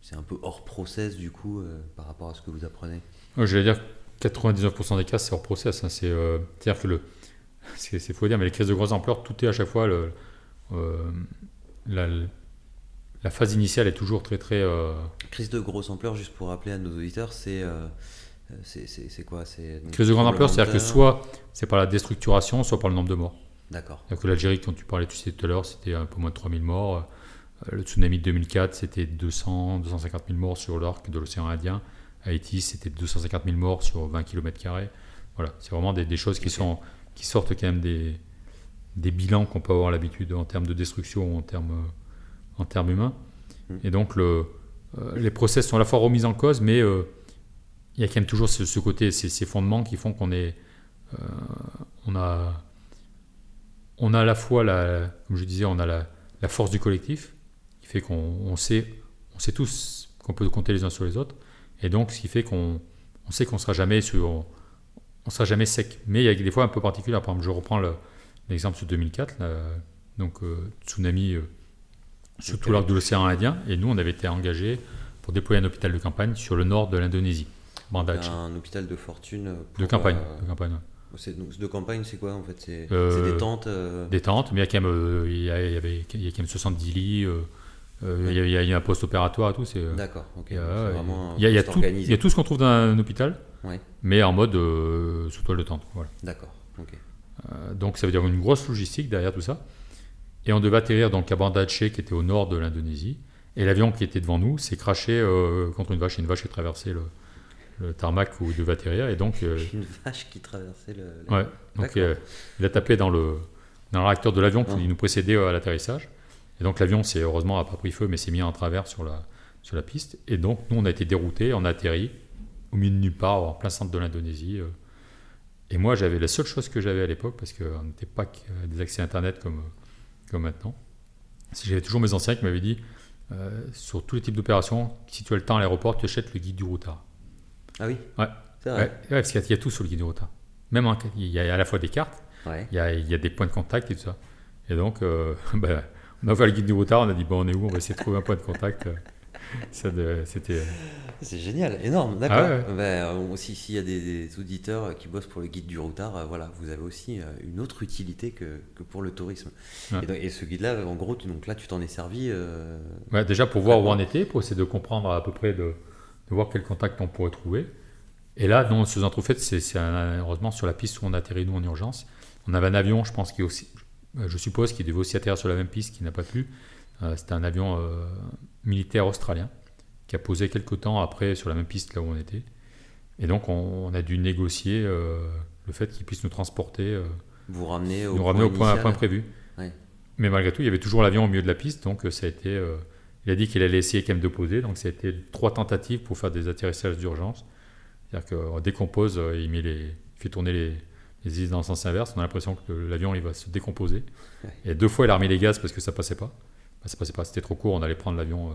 Speaker 2: c'est un peu hors process du coup par rapport à ce que vous apprenez?
Speaker 1: Je vais dire 99% des cas c'est hors process. Hein. C'est-à-dire que le, c'est faux dire, mais les crises de grosse ampleur, tout est à chaque fois le, euh, la, phase initiale est toujours très très. Euh...
Speaker 2: Crise de grosse ampleur, juste pour rappeler à nos auditeurs, c'est euh, c'est quoi C'est
Speaker 1: crise de grande ampleur, c'est-à-dire que soit c'est par la déstructuration, soit par le nombre de morts.
Speaker 2: D'accord.
Speaker 1: Que l'Algérie, quand tu parlais, tu sais tout à l'heure, c'était un peu moins de 3000 morts. Euh, le tsunami de 2004, c'était 200, 250 000 morts sur l'arc de l'océan Indien. Haïti, c'était 250 000 morts sur 20 km. Voilà, c'est vraiment des, des choses qui sont qui sortent quand même des, des bilans qu'on peut avoir l'habitude en termes de destruction ou en termes, en termes humains. Mmh. Et donc, le, euh, les process sont à la fois remis en cause, mais euh, il y a quand même toujours ce, côté, ces, ces, fondements qui font qu'on est. Euh, on, a, on a à la fois, la, comme je disais, on a la, la force du collectif, qui fait qu'on sait, on sait tous qu'on peut compter les uns sur les autres, et donc ce qui fait qu'on on sait qu'on ne sera jamais sur on sera jamais sec. Mais il y a des fois un peu particuliers. Par exemple, je reprends l'exemple de 2004, donc euh, tsunami euh, sur tout l'arc de l'océan Indien, et nous, on avait été engagés pour déployer un hôpital de campagne sur le nord de l'Indonésie,
Speaker 2: Un hôpital de fortune.
Speaker 1: de campagne. de campagne
Speaker 2: de campagne, c'est quoi en fait C'est euh, des tentes
Speaker 1: Des tentes, mais il y a quand même, il y, avait, il y a quand même 70 lits. il, y a, un poste opératoire et tout.
Speaker 2: D'accord,
Speaker 1: il, y a, tout, il y a tout ce qu'on trouve dans un hôpital mais en mode euh, sous toile de tente. Voilà.
Speaker 2: D'accord.
Speaker 1: Euh, donc ça veut dire une grosse logistique derrière tout ça. Et on devait atterrir dans le qui était au nord de l'Indonésie. Et l'avion qui était devant nous s'est craché euh, contre une vache. Et une vache qui a traversé le, tarmac où il devait atterrir. Et donc,
Speaker 2: une vache qui traversait le.
Speaker 1: Ouais. Donc il a tapé dans le, dans le réacteur de l'avion qui nous précédait à l'atterrissage. Et donc l'avion, c'est heureusement, n'a pas pris feu, mais s'est mis en travers sur la, sur la piste. Et donc nous, on a été déroutés, on a atterri au milieu de nulle part, en plein centre de l'Indonésie. Euh. Et moi, j'avais la seule chose que j'avais à l'époque, parce qu'on n'était pas des accès Internet comme, comme maintenant. J'avais toujours mes anciens qui m'avaient dit, euh, sur tous les types d'opérations, si tu as le temps à l'aéroport, tu achètes le guide du routard.
Speaker 2: Ah oui?
Speaker 1: Ouais. Vrai. Ouais, parce qu'il y, a tout sur le guide du routard. Même il y a à la fois des cartes, il, y a, il, y a, des points de contact et tout ça. Et donc, euh, ben, on a fait le guide du routard, on a dit, bon, on est où? On va essayer de trouver un point de contact. C'était. Euh,
Speaker 2: c'est génial, énorme, d'accord. Ah ben, s'il y a des, auditeurs qui bossent pour le guide du routard, euh, voilà, vous avez aussi euh, une autre utilité que, que pour le tourisme. Et, ce guide-là, en gros, donc là, tu t'en es servi.
Speaker 1: Ouais, déjà pour voir où on était, pour essayer de comprendre à peu près, de, de voir quel contact on pourrait trouver. Et là, non, ce fait, c'est heureusement sur la piste où on a atterri nous en urgence. On avait un avion, je pense, qui aussi, je suppose, qui devait aussi atterrir sur la même piste, qui n'a pas pu. C'était un avion militaire australien qui a posé quelques temps après sur la même piste là où on était. Et donc on, a dû négocier euh, le fait qu'il puisse nous transporter, euh,
Speaker 2: vous ramener au
Speaker 1: nous
Speaker 2: point
Speaker 1: ramener au point, point prévu. Mais malgré tout, il y avait toujours l'avion au milieu de la piste, donc ça a été. Euh, il a dit qu'il allait essayer quand même de poser, donc ça a été trois tentatives pour faire des atterrissages d'urgence. C'est-à-dire qu'on décompose, il, met les, fait tourner les, les hélices dans le sens inverse, on a l'impression que l'avion il va se décomposer. Et deux fois il a remis les gaz parce que ça passait pas. Bah, ça passait pas, c'était trop court, on allait prendre l'avion.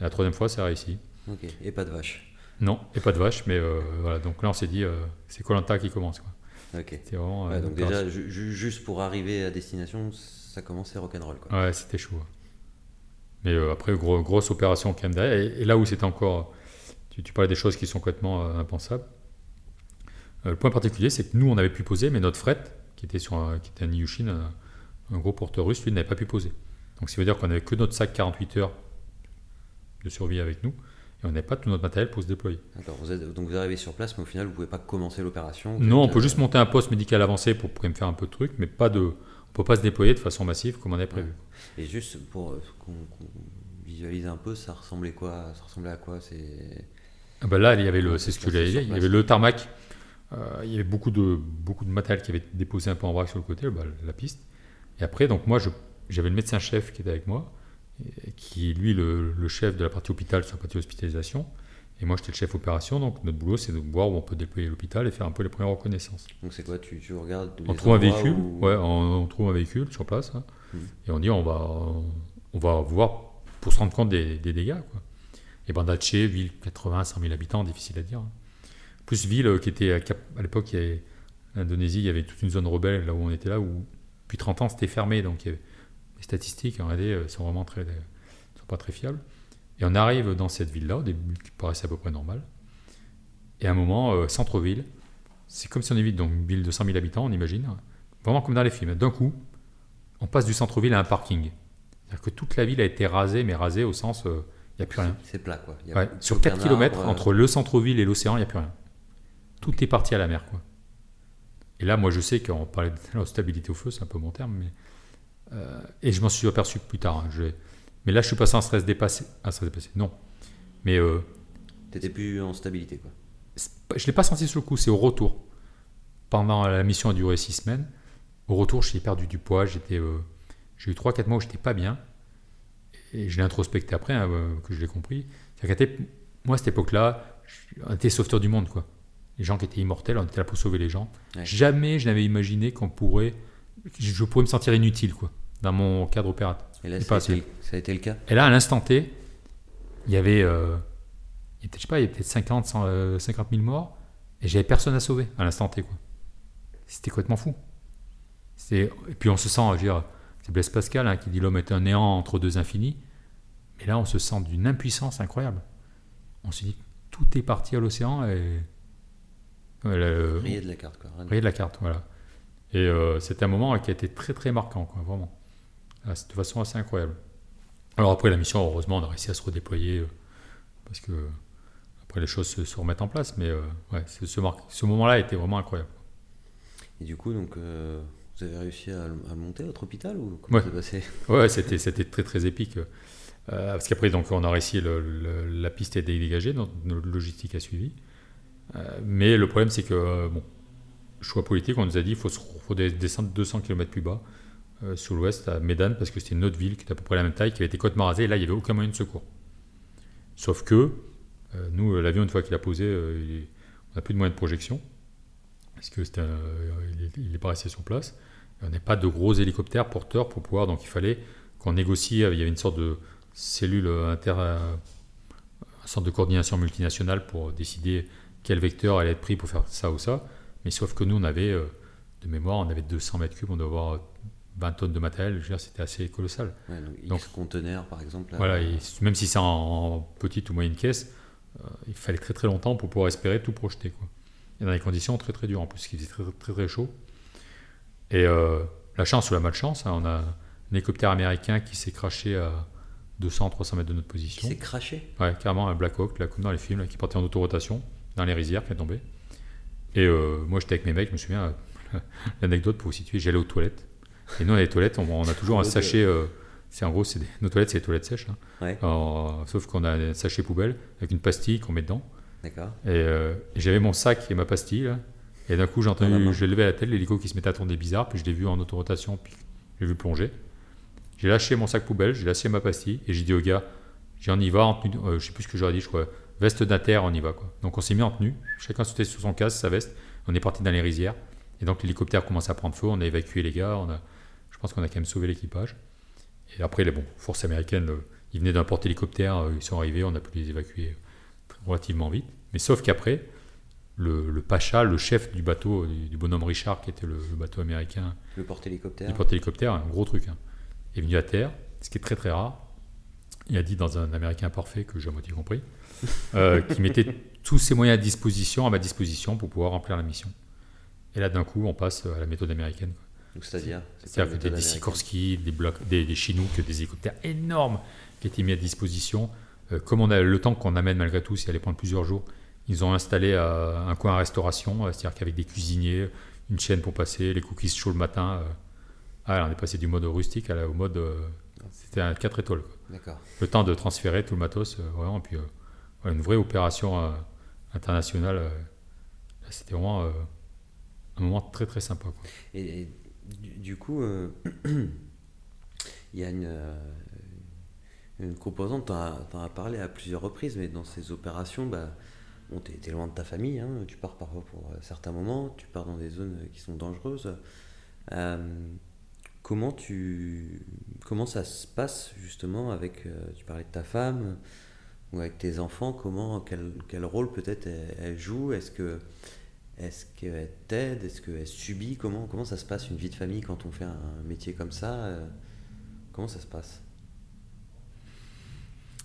Speaker 1: et la troisième fois, ça a réussi.
Speaker 2: Ok, et pas de vache.
Speaker 1: Non, et pas de vache, mais voilà. Donc là, on s'est dit, c'est Colanta qui commence. Quoi.
Speaker 2: Ok. donc déjà, juste pour arriver à destination, ça commençait rock'n'roll. Quoi.
Speaker 1: Ouais, c'était chaud. Mais après, grosse opération quand même derrière. Et, là où c'était encore. Tu, tu, parlais des choses qui sont complètement impensables. le point particulier, c'est que nous, on avait pu poser, mais notre fret, qui était, sur un, qui était un Niyushin, un, gros porteur russe, lui n'avait pas pu poser. Donc ça veut dire qu'on n'avait que notre sac 48 heures de survie avec nous, et on n'avait pas tout notre matériel pour se déployer.
Speaker 2: D'accord, vous donc vous arrivez sur place, mais au final, vous ne pouvez pas commencer l'opération
Speaker 1: Non, on peut juste monter un poste médical avancé pour pouvoir me faire un peu de trucs, mais pas de, on ne peut pas se déployer de façon massive comme on avait prévu.
Speaker 2: Et juste pour euh, qu'on visualise un peu, ça ressemblait, quoi, ça ressemblait à quoi c'est...
Speaker 1: Ah bah là, il y avait le, c'est ce que j'allais dire, il y avait le tarmac euh, il y avait beaucoup de, beaucoup de matériel qui avait été déposé un peu en vrac sur le côté, bah, la piste. Et après, donc moi, j'avais le médecin-chef qui était avec moi, qui est lui le, le, chef de la partie hôpital sur la partie hospitalisation. Et moi, j'étais le chef opération, donc notre boulot, c'est de voir où on peut déployer l'hôpital et faire un peu les premières reconnaissances.
Speaker 2: Donc c'est quoi tu, tu, regardes
Speaker 1: On trouve un véhicule, ouais, on, trouve un véhicule sur place, hein. hmm. et on dit on va, on va voir pour se rendre compte des, des dégâts. Quoi. Et Bandache, ville 80, 100 000 habitants, difficile à dire. Hein plus ville euh, qui était à, l'époque, l'Indonésie, il y avait toute une zone rebelle là où on était là, où depuis 30 ans c'était fermé, donc les statistiques en réalité euh, sont vraiment très, sont pas très fiables. Et on arrive dans cette ville-là, au début qui paraissait à peu près normal, et à un moment, euh, centre-ville, c'est comme si on évite donc une ville de 100 000 habitants, on imagine, vraiment comme dans les films. D'un coup, on passe du centre-ville à un parking. C'est-à-dire que toute la ville a été rasée, mais rasée au sens, il n'y a plus rien.
Speaker 2: C'est plat, quoi.
Speaker 1: sur 4 km, entre le centre-ville et l'océan, il n'y a plus rien tout est parti à la mer. Quoi. Et là, moi, je sais qu'on parlait de stabilité au feu, c'est un peu mon terme, mais. Euh, et je m'en suis aperçu plus tard. Hein, mais là, je suis passé en stress dépassé. Ah, stress dépassé, non. Mais. Euh,
Speaker 2: T'étais plus en stabilité, quoi.
Speaker 1: Je ne l'ai pas senti sur le coup, c'est au retour. Pendant la mission a duré six semaines. Au retour, j'ai perdu du poids. J'étais, euh, j'ai eu 3-4 mois où j'étais pas bien. Et je l'ai introspecté après, hein, euh, que je l'ai compris. moi, à cette époque-là, j'étais sauveteur du monde, quoi les gens qui étaient immortels, on était là pour sauver les gens. Jamais je n'avais imaginé qu'on pourrait, je pourrais me sentir inutile quoi, dans mon cadre opératoire.
Speaker 2: Et là, ça a, été, ça a, été, le cas?
Speaker 1: Et là, à l'instant T, il y avait, euh, il je sais pas, il y avait peut-être 50, 100, 50 000 morts, et j'avais personne à sauver à l'instant T quoi. C'était complètement fou. Et puis on se sent, je veux dire, c'est Blaise Pascal hein, qui dit l'homme est un néant entre deux infinis. Mais là, on se sent d'une impuissance incroyable. On se dit, tout est parti à l'océan et
Speaker 2: Rayé de la carte, quoi.
Speaker 1: Rayé de la carte, voilà. Et euh, c'était un moment qui a été très très marquant, quoi, vraiment. Ah, de façon assez incroyable. Alors après la mission, heureusement, on a réussi à se redéployer euh, parce que après les choses se, remettent en place, mais euh, ouais, ce, ce moment-là était vraiment incroyable.
Speaker 2: Et du coup, donc, vous avez réussi à, monter votre hôpital ou comment
Speaker 1: ouais. passé? Ouais, c'était, c'était très très épique. parce qu'après, donc, on a réussi, le, la piste est dégagée, notre logistique a suivi. Euh, mais le problème, c'est que, bon, choix politique, on nous a dit qu'il faut, descendre 200 km plus bas, euh, sur l'ouest, à Médan, parce que c'était une autre ville qui était à peu près la même taille, qui avait été côte rasée, et là, il n'y avait aucun moyen de secours. Sauf que, nous, l'avion, une fois qu'il a posé, on n'a plus de moyens de projection, parce que il n'est pas resté sur place. on n'a pas de gros hélicoptères porteurs pour pouvoir, donc il fallait qu'on négocie, il y avait une sorte de cellule inter, un centre de coordination multinationale pour décider quel vecteur allait être pris pour faire ça ou ça. Mais sauf que nous, on avait, euh, de mémoire, on avait 200 mètres cubes, on devait avoir 20 tonnes de matériel, c'était assez colossal.
Speaker 2: donc, X conteneurs, par exemple.
Speaker 1: voilà, même si c'est en, petite ou moyenne caisse, euh, il fallait très très longtemps pour pouvoir espérer tout projeter. Quoi. Et dans des conditions très très dures, en plus, il faisait très très, très chaud. Et euh, la chance ou la malchance, hein, on a un hélicoptère américain qui s'est craché à 200-300 mètres de notre position.
Speaker 2: Qui s'est craché?
Speaker 1: Ouais, carrément un Black Hawk, là, comme dans les films, qui partait en autorotation dans les rizières qui est tombé. Et euh, moi, j'étais avec mes mecs, je me souviens, l'anecdote pour vous situer, j'allais aux toilettes. Et nous, les toilettes, on, a toujours un sachet. Euh, c'est en gros, c'est nos toilettes, c'est des toilettes sèches. Hein. sauf qu'on a un sachet poubelle avec une pastille qu'on met dedans.
Speaker 2: D'accord.
Speaker 1: Euh, et, j'avais mon sac et ma pastille. et d'un coup, j'ai entendu, je levé la tête, l'hélico qui se mettait à tourner bizarre. Puis je l'ai vu en autorotation, puis j'ai vu plonger. J'ai lâché mon sac poubelle, j'ai lâché ma pastille. Et j'ai dit au gars, j'en y va, en, je sais plus ce que j'aurais dit, je crois veste d'inter, on y va. Quoi. Donc on s'est mis en tenue, chacun sautait sur son casque, sa veste, on est parti dans les rizières. Et donc l'hélicoptère commence à prendre feu, on a évacué les gars, on a, je pense qu'on a quand même sauvé l'équipage. Et après, les bon, forces américaines, ils venaient d'un porte-hélicoptère, ils sont arrivés, on a pu les évacuer relativement vite. Mais sauf qu'après, le, Pacha, le chef du bateau, du, bonhomme Richard, qui était le, bateau américain.
Speaker 2: Le porte-hélicoptère.
Speaker 1: Le porte-hélicoptère, un gros truc. Hein, est venu à terre, ce qui est très très rare. Il a dit dans un américain parfait, que j'ai à moitié compris, euh, qui mettait tous ses moyens à disposition, à ma disposition, pour pouvoir remplir la mission. Et là, d'un coup, on passe à la méthode américaine.
Speaker 2: C'est-à-dire
Speaker 1: C'est-à-dire que des Sikorsky, des, blocs, des, des Chinook, des hélicoptères énormes qui étaient mis à disposition. Euh, comme on a le temps qu'on amène malgré tout, s'il allait prendre plusieurs jours, ils ont installé euh, un coin à restauration, euh, c'est-à-dire qu'avec des cuisiniers, une chaîne pour passer, les cookies chauds le matin. Ah, on est passé du mode rustique à au mode. C'était un 4 étoiles. D'accord. Le temps de transférer tout le matos, vraiment, et puis une vraie opération internationale. C'était vraiment un moment très très sympa.
Speaker 2: Et, du, coup, il y a une, composante, tu en, as parlé à plusieurs reprises, mais dans ces opérations, bah, Bon, tu es, loin de ta famille, hein, tu pars parfois pour euh, certains moments, tu pars dans des zones qui sont dangereuses. Euh, comment, tu, comment ça se passe justement avec, euh, tu parlais de ta femme ou avec tes enfants, comment, quel, quel rôle peut-être elle, joue Est-ce que est-ce qu'elle t'aide Est-ce qu'elle subit comment, comment ça se passe une vie de famille quand on fait un métier comme ça Comment ça se passe?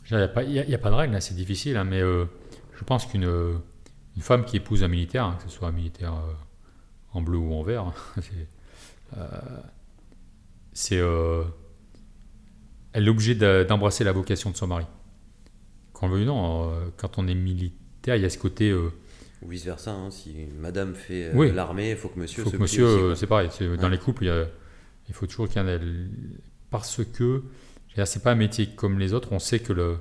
Speaker 1: Il n'y a, pas de règle, hein, c'est difficile, hein, mais je pense qu'une femme qui épouse un militaire, hein, que ce soit un militaire euh, en bleu ou en vert, c'est, euh, euh, elle est obligée d'embrasser la vocation de son mari. Quand on non, quand on est militaire, il y a ce côté.
Speaker 2: ou vice versa, hein, si madame fait l'armée, il faut que monsieur.
Speaker 1: Il faut que monsieur, c'est pareil. Dans les couples, il, faut toujours qu'il y ait un. Parce que c'est pas un métier comme les autres. On sait que le,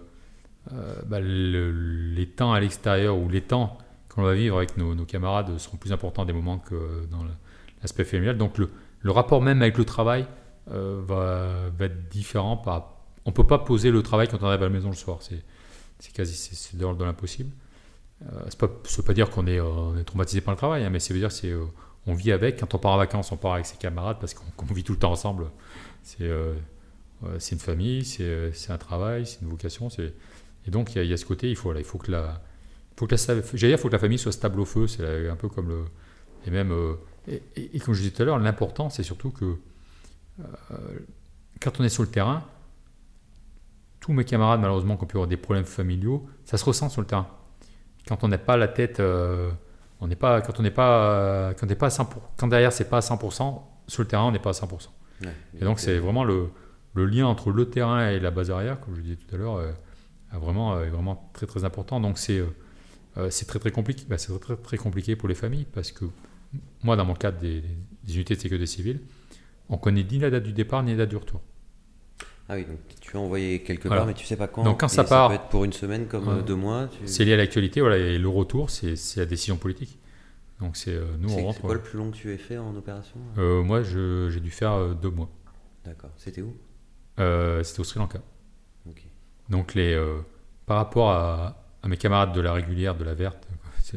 Speaker 1: euh, bah, les temps à l'extérieur ou les temps qu'on va vivre avec nos, camarades seront plus importants des moments que dans l'aspect familial. Donc le, le, rapport même avec le travail euh, va, va, être différent. Par, on ne peut pas poser le travail quand on arrive à la maison le soir. C'est quasi c'est de l'ordre de l'impossible. Euh, ça ne veut pas dire qu'on est, est, traumatisé par le travail, hein, mais ça veut dire c'est on vit avec. Quand on part en vacances, on part avec ses camarades parce qu'on vit tout le temps ensemble. C'est c'est une famille, c'est un travail, c'est une vocation. C'est et donc, il y, a ce côté, il faut, il faut que la, faut que la, faut que la famille soit stable au feu. C'est un peu comme le, et même, euh, et, comme je disais tout à l'heure, l'important, c'est surtout que euh, quand on est sur le terrain, tous mes camarades, malheureusement, qui ont pu avoir des problèmes familiaux, ça se ressent sur le terrain. Quand on n'a pas la tête, euh, on n'est pas, quand on n'est pas, quand, pas à 100%, quand derrière c'est pas à 100%, sur le terrain on n'est pas à 100%. et donc c'est vraiment le, le, lien entre le terrain et la base arrière, comme je disais tout à l'heure vraiment, euh, vraiment très très important. Donc c'est euh, euh, c'est très très compliqué. Bah, c'est très, très compliqué pour les familles parce que moi, dans mon cadre des, unités de sécurité civile, on connaît ni la date du départ ni la date du retour.
Speaker 2: Ah oui, donc tu as envoyé quelque part, mais tu sais pas quand.
Speaker 1: Donc quand ça part,
Speaker 2: peut être pour une semaine comme deux mois.
Speaker 1: C'est lié à l'actualité, voilà. Et le retour, c'est la décision politique. Donc c'est nous on
Speaker 2: C'est quoi le plus long que tu aies fait en opération
Speaker 1: Moi, j'ai dû faire deux mois.
Speaker 2: D'accord. C'était où?
Speaker 1: C'était au Sri Lanka. Donc les, euh, par rapport à, mes camarades de la régulière, de la verte,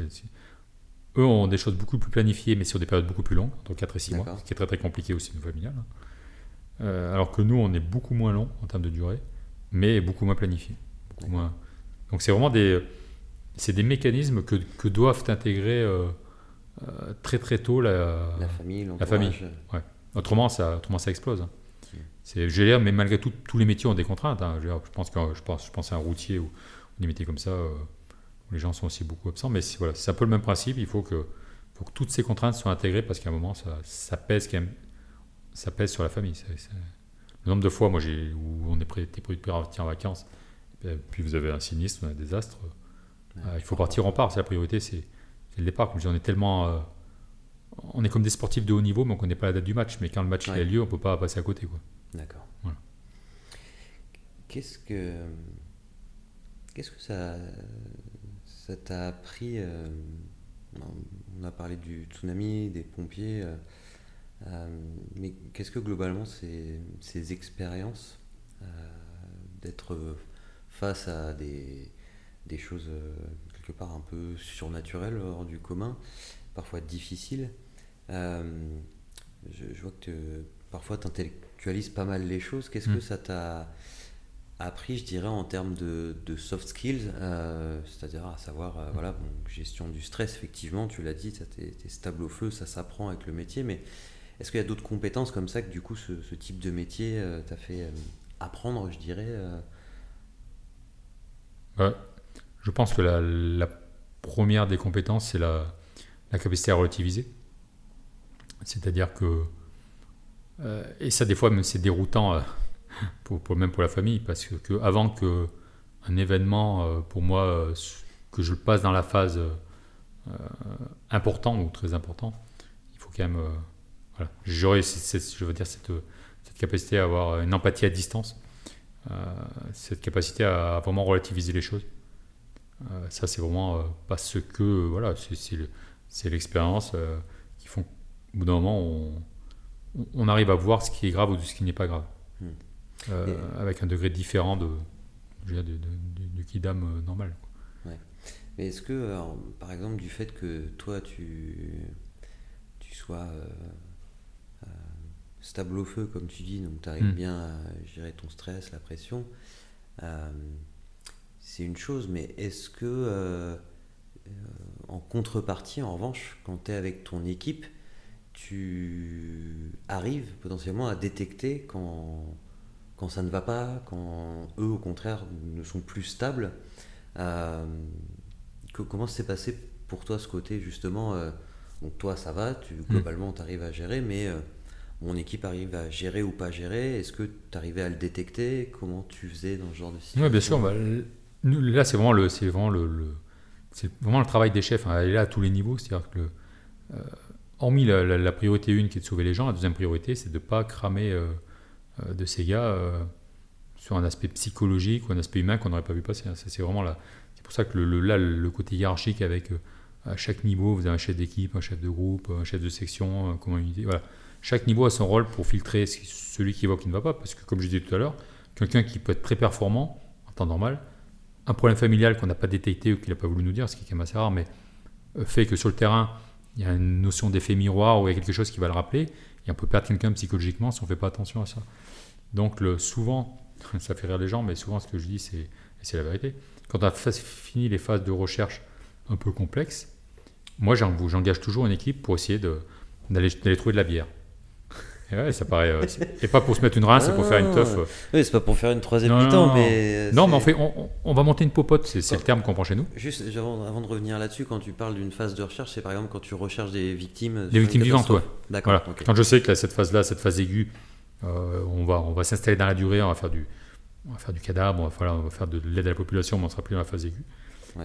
Speaker 1: eux ont des choses beaucoup plus planifiées, mais sur des périodes beaucoup plus longues, entre 4 et 6 mois, ce qui est très très compliqué aussi au familial. Hein. Euh, alors que nous, on est beaucoup moins long en termes de durée, mais beaucoup moins planifié. moins... Donc c'est vraiment des, c'est des mécanismes que, que doivent intégrer euh, très très tôt la,
Speaker 2: la famille.
Speaker 1: La famille. Ouais. Autrement, ça, autrement, ça explose. Hein. Je mais malgré tout, tous les métiers ont des contraintes. Hein. Je, pense que je pense, je pense à un routier ou, des métiers comme ça euh, où les gens sont aussi beaucoup absents. Mais voilà, c'est un peu le même principe. Il faut que, faut que toutes ces contraintes soient intégrées parce qu'à un moment, ça, ça, pèse quand même, ça pèse sur la famille. Le nombre de fois, moi, j'ai, où on est prêt, prêt de partir en vacances, puis vous avez un sinistre, un désastre. Euh, il faut partir, on part. C'est la priorité, c'est, le départ. Comme je dis, on est tellement euh, on est comme des sportifs de haut niveau, mais on ne connaît pas la date du match. Mais quand le match a lieu, on ne peut pas passer à côté. Quoi.
Speaker 2: D'accord. Qu'est-ce que qu'est-ce que ça ça t'a appris euh, On a parlé du tsunami, des pompiers, euh, euh, mais qu'est-ce que globalement ces, ces expériences d'être face à des, des choses quelque part un peu surnaturelles, hors du commun, parfois difficiles. je, vois que parfois tu intellectualises pas mal les choses. Qu'est-ce que mm. ça t'a appris, je dirais, en termes de, soft skills, euh, c'est-à-dire à savoir, euh, voilà, gestion du stress, effectivement, tu l'as dit, tu es, stable au feu, ça s'apprend avec le métier, mais est-ce qu'il y a d'autres compétences comme ça que du coup ce, type de métier euh, t'a fait apprendre, je dirais
Speaker 1: Je pense que la, première des compétences, c'est la, capacité à relativiser. C'est-à-dire que, et ça des fois c'est déroutant même pour la famille, parce que, avant que un événement, euh, pour moi, euh, que je passe dans la phase euh, important ou très important, il faut quand même, voilà, j'aurais, je veux dire, cette, cette capacité à avoir une empathie à distance, cette capacité à vraiment relativiser les choses. ça, c'est vraiment parce que, voilà, c'est l'expérience qui font qu'au bout d'un moment, on, on, arrive à voir ce qui est grave ou ce qui n'est pas grave. Hmm. Euh, avec un degré différent de, du kidam euh, normal.
Speaker 2: Mais est-ce que, par exemple, du fait que toi, tu, tu sois euh, stable au feu, comme tu dis, donc tu arrives hmm. bien à gérer ton stress, la pression, c'est une chose, mais est-ce que, en contrepartie, en revanche, quand tu es avec ton équipe, tu arrives potentiellement à détecter quand quand ça ne va pas, quand eux au contraire ne sont plus stables? Euh, comment s'est passé pour toi ce côté justement euh, Donc toi ça va, tu, hmm. globalement tu arrives à gérer, mais euh, mon équipe arrive à gérer ou pas gérer. Est-ce que tu arrivais à le détecter? Comment tu faisais dans ce genre de situation
Speaker 1: Oui bien sûr, bah, là c'est vraiment, le, vraiment le, c'est vraiment le travail des chefs, hein, elle est là à tous les niveaux, c'est-à-dire que hormis la, la, priorité une qui est de sauver les gens, la deuxième priorité c'est de ne pas cramer euh, de ces gars euh, sur un aspect psychologique ou un aspect humain qu'on n'aurait pas vu passer. Hein. C'est vraiment là. C'est pour ça que le, là, le côté hiérarchique avec euh, à chaque niveau, vous avez un chef d'équipe, un chef de groupe, un chef de section, comment unité. Voilà. Chaque niveau a son rôle pour filtrer celui qui voit qui ne va pas. Parce que, comme je disais tout à l'heure, quelqu'un qui peut être très performant en temps normal, un problème familial qu'on n'a pas détecté ou qu'il n'a pas voulu nous dire, ce qui est quand même assez rare, mais fait que sur le terrain, il y a une notion d'effet miroir ou il y a quelque chose qui va le rappeler, et on peut perdre quelqu'un psychologiquement si on ne fait pas attention à ça. Donc souvent, ça fait rire les gens, mais souvent ce que je dis, c'est, c'est la vérité. Quand on a fini les phases de recherche un peu complexes, moi j'engage toujours une équipe pour essayer d'aller, trouver de la bière. Et ouais, ça paraît. Euh, et pas pour se mettre une rince, c'est pour faire une teuf. Euh.
Speaker 2: Oui, c'est pas pour faire une troisième mi-temps,
Speaker 1: mais. Non, mais on, fait, on, va monter une popote, c'est, le terme qu'on prend chez nous.
Speaker 2: Juste avant, de revenir là-dessus, quand tu parles d'une phase de recherche, c'est par exemple quand tu recherches des victimes.
Speaker 1: Des victimes vivantes, ouais. D'accord. Quand je sais que cette phase-là, cette phase aiguë, euh, on va, on va s'installer dans la durée, on va faire du, on va faire du cadavre, on va, faire, on va faire de l'aide à la population, mais on sera plus dans la phase aiguë.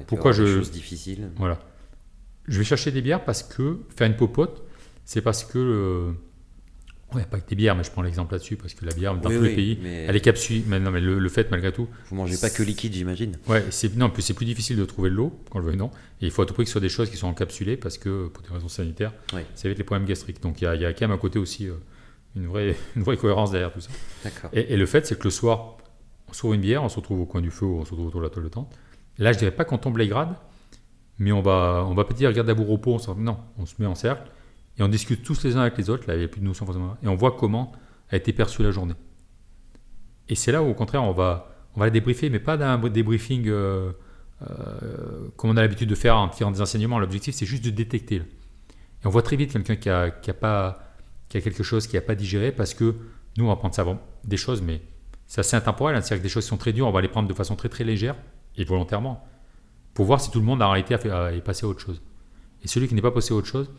Speaker 2: Pourquoi je. Chose difficile.
Speaker 1: Voilà. Je vais chercher des bières parce que faire une popote, c'est parce que. Euh, ouais, pas que des bières, mais je prends l'exemple là-dessus parce que la bière, dans tous les pays, elle est capsule. Mais non, mais le, fait, malgré tout.
Speaker 2: Vous mangez pas que liquide, j'imagine.
Speaker 1: Ouais, c'est non, plus c'est plus difficile de trouver de l'eau quand je veux non. Et il faut à tout prix que ce soit des choses qui sont encapsulées parce que pour des raisons sanitaires, ça évite les problèmes gastriques. Donc il y, y, a quand même un côté aussi. Euh, une vraie, une vraie cohérence derrière tout ça. Et, le fait, c'est que le soir, on s'ouvre une bière, on se retrouve au coin du feu, on se retrouve autour de la toile de tente. Là, je dirais pas qu'on tombe les grades, mais on va, on va pas dire regarde à bout repos, on non, on se met en cercle et on discute tous les uns avec les autres. Là, il n'y a plus de notion forcément. Et on voit comment a été perçue la journée. Et c'est là où, au contraire, on va, on va la débriefer, mais pas d'un débriefing euh, euh, comme on a l'habitude de faire en tirant des enseignements. L'objectif, c'est juste de détecter. Et on voit très vite quelqu'un qui n'a qui a y a quelque chose qui n'a pas digéré parce que nous, on va prendre ça des choses, mais c'est assez intemporel. Hein, c'est-à-dire que des choses qui sont très dures, on va les prendre de façon très très légère et volontairement pour voir si tout le monde en réalité est passé à autre chose. Et celui qui n'est pas passé à autre chose,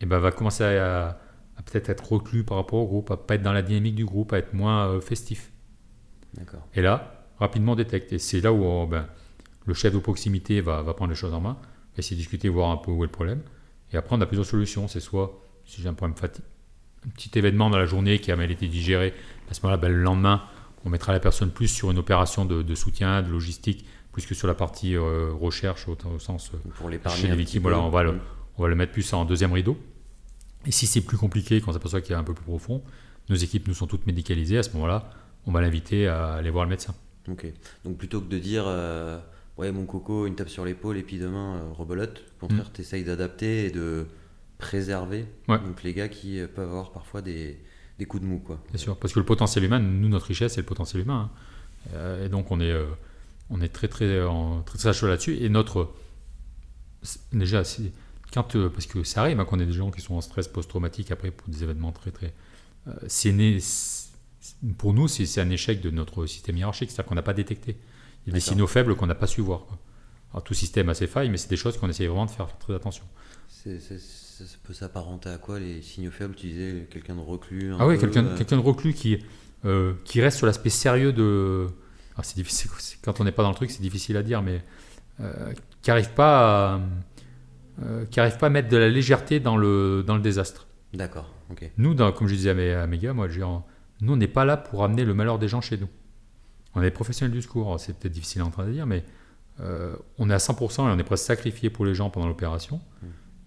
Speaker 1: eh ben, va commencer à, peut-être être reclus par rapport au groupe, à pas être dans la dynamique du groupe, à être moins euh, festif. Et là, rapidement on détecte. Et c'est là où oh, ben, le chef de proximité va, va, prendre les choses en main, essayer de discuter, voir un peu où est le problème. Et après, on a plusieurs solutions. C'est soit, si j'ai un problème fatigue, un petit événement dans la journée qui a mal été digéré, à ce moment-là, ben, le lendemain, on mettra la personne plus sur une opération de, soutien, de logistique, plus que sur la partie euh, recherche au, sens euh,
Speaker 2: pour les
Speaker 1: victimes. Voilà, on va, le, on va le mettre plus en deuxième rideau. Et si c'est plus compliqué, quand on s'aperçoit qu'il y a un peu plus profond, nos équipes nous sont toutes médicalisées. À ce moment-là, on va l'inviter à aller voir le médecin.
Speaker 2: Ok. Donc plutôt que de dire euh, ouais mon coco, une tape sur l'épaule et puis demain rebelote, au contraire, mm. tu essayes d'adapter et de préserver. Donc les gars qui euh, peuvent avoir parfois des, des coups de mou, quoi.
Speaker 1: Bien sûr, parce que le potentiel humain, nous, notre richesse, c'est le potentiel humain. hein. Euh, et donc, on est, euh, on est très, très, en- très, très chaud là-dessus. Et notre. Déjà, c'est- quand, euh, parce que ça arrive hein, qu'on ait des gens qui sont en stress post-traumatique après pour des événements très, très. euh, c'est né- c'est- pour nous, c'est un échec de notre système hiérarchique, c'est-à-dire qu'on n'a pas détecté. Il y a des signaux faibles qu'on n'a pas su voir. quoi. Alors, tout système a ses failles, mais c'est des choses qu'on essaye vraiment de faire très attention.
Speaker 2: Ça ça peut s'apparenter à quoi les signaux faibles? Tu disais quelqu'un de reclus.
Speaker 1: Ah oui, quelqu'un
Speaker 2: euh,
Speaker 1: quelqu'un de reclus qui, qui reste sur l'aspect sérieux de. Ah, c'est difficile, quand on n'est pas dans le truc, c'est difficile à dire, mais qui n'arrive pas, à, euh, qui arrive pas à mettre de la légèreté dans le, dans le désastre.
Speaker 2: D'accord.
Speaker 1: Nous, dans- comme je disais à mes, à mes gars, moi, nous, on n'est pas là pour amener le malheur des gens chez nous. On est professionnels du secours, c'est peut-être difficile à entendre dire, mais euh, on est à 100% et on est presque sacrifié pour les gens pendant l'opération.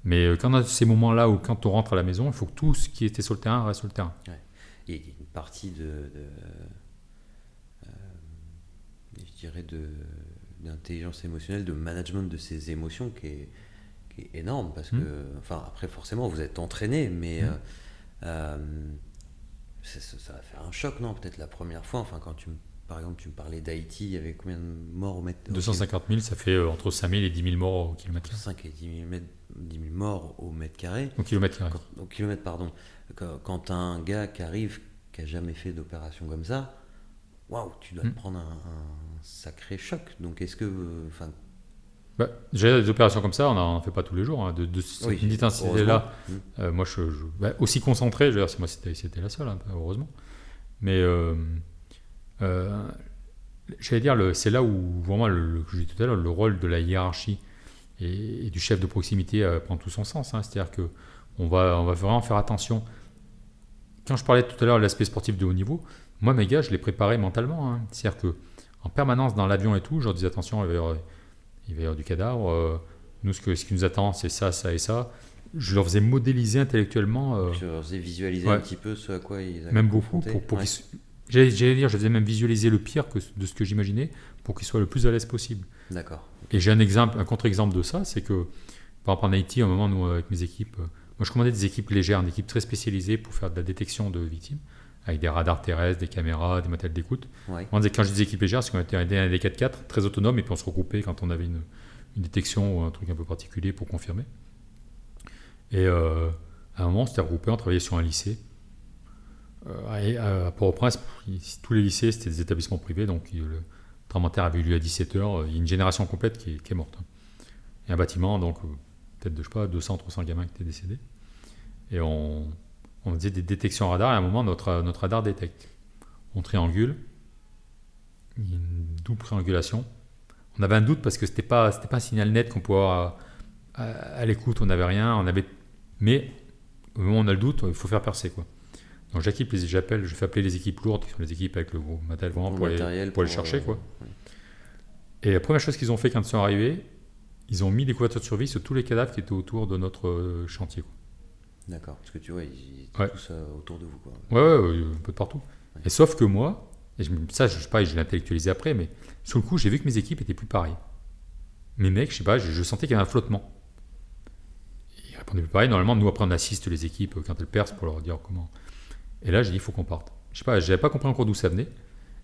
Speaker 1: Mais euh, quand on a ces moments-là où quand on rentre à la maison, il faut que tout ce qui était sur le terrain reste sur le terrain.
Speaker 2: Il y a une partie de. de, euh, je dirais de d'intelligence émotionnelle, de management de ses émotions qui est, qui est énorme parce que,
Speaker 1: Mm.
Speaker 2: enfin, après, forcément, vous êtes entraîné, mais
Speaker 1: Mm.
Speaker 2: euh, euh, ça, va faire un choc, non? Peut-être la première fois, enfin, quand tu me- par exemple, tu me parlais d'Haïti, il y avait combien de morts au mètre au
Speaker 1: 250 000, ça fait euh, entre 5 000 et 10 000 morts au kilomètre
Speaker 2: kilomètre 5 et 10 000, mètres- 10 000 morts au mètre carré.
Speaker 1: Au kilomètre carré.
Speaker 2: Quand- au kilomètre, pardon. Quand, un gars qui arrive, qui a jamais fait d'opération comme ça, waouh, tu dois
Speaker 1: Mm.
Speaker 2: te prendre un, un sacré choc. Donc, est-ce que. Enfin,
Speaker 1: Bah, j'ai des opérations comme ça, on n'en fait pas tous les jours. hein, de, de cette
Speaker 2: Oui,
Speaker 1: intensité-là, euh, moi, je, je- bah, aussi concentré, je veux dire, moi, c'était c'était la seule, hein, heureusement. Mais euh, euh, j'allais dire, c'est là où vraiment, le, le- que je disais tout à l'heure, le rôle de la hiérarchie et, et du chef de proximité prend tout son sens. hein. C'est-à-dire que on va, on va vraiment faire attention. Quand je parlais tout à l'heure de l'aspect sportif de haut niveau, moi, mes gars, je les préparais mentalement. hein. C'est-à-dire que en permanence dans l'avion et tout, je leur disais attention, il va y avoir, il va y avoir du cadavre. euh, nous, ce, que, ce qui nous attend, c'est ça, ça et ça. Je leur faisais modéliser intellectuellement. euh,
Speaker 2: Je leur faisais visualiser
Speaker 1: Ouais.
Speaker 2: un petit peu ce à quoi ils allaient
Speaker 1: même beaucoup pour, pour
Speaker 2: Ouais.
Speaker 1: J'allais dire, je faisais même visualiser le pire que, de ce que j'imaginais pour qu'ils soient le plus à l'aise possible.
Speaker 2: D'accord.
Speaker 1: Et j'ai un exemple, un contre-exemple de ça, c'est que par exemple en Haïti, à un moment, nous, avec mes équipes, euh, moi je commandais des équipes légères, une équipe très spécialisée pour faire de la détection de victimes, avec des radars terrestres, des caméras, des matériels d'écoute.
Speaker 2: Ouais.
Speaker 1: Quand je dis équipes légères, c'est qu'on était des, des 4x4 très autonomes et puis on se regroupait quand on avait une, une détection ou un truc un peu particulier pour confirmer. Et euh, à un moment, on s'était regroupé, on travaillait sur un lycée. Euh, et, euh, à Port-au-Prince, tous les lycées, c'était des établissements privés, donc il- le tremblement avait eu lieu à 17h, il y a une génération complète qui est, qui est morte. hein. Et un bâtiment, donc peut-être, de, je sais pas, 200, 300 gamins qui étaient décédés. Et on, on faisait des détections radar, et à un moment, notre, notre radar détecte. On triangule, une double triangulation. On avait un doute parce que c'était pas c'était pas un signal net qu'on pouvait avoir à, à- à l'écoute, on n'avait rien, on avait mais au moment où on a le doute, il faut faire percer quoi. Donc j'équipe les j'appelle, je fais appeler les équipes lourdes qui sont les équipes avec le gros matériel vraiment
Speaker 2: Pour
Speaker 1: les,
Speaker 2: matériel,
Speaker 1: pour les chercher
Speaker 2: euh,
Speaker 1: quoi. Et la première chose qu'ils ont fait quand ils sont arrivés, ils ont mis des couvertures de survie sur tous les cadavres qui étaient autour de notre euh, chantier. quoi.
Speaker 2: D'accord. Parce que tu vois, ils
Speaker 1: Ouais.
Speaker 2: tous euh, autour de vous. Quoi.
Speaker 1: Ouais, ouais, ouais, un peu de partout. Et sauf que moi, et je, me- ça, je sais pas, je l'ai intellectualisé après, mais sur le coup, j'ai vu que mes équipes étaient plus pareilles. Mes mecs, je sais pas, je, je sentais qu'il y avait un flottement. Ils répondaient plus pareil. Normalement, nous, après, on assiste les équipes quand elles percent pour leur dire comment. Et là, j'ai dit, il faut qu'on parte. Je sais pas, j'avais pas compris encore d'où ça venait.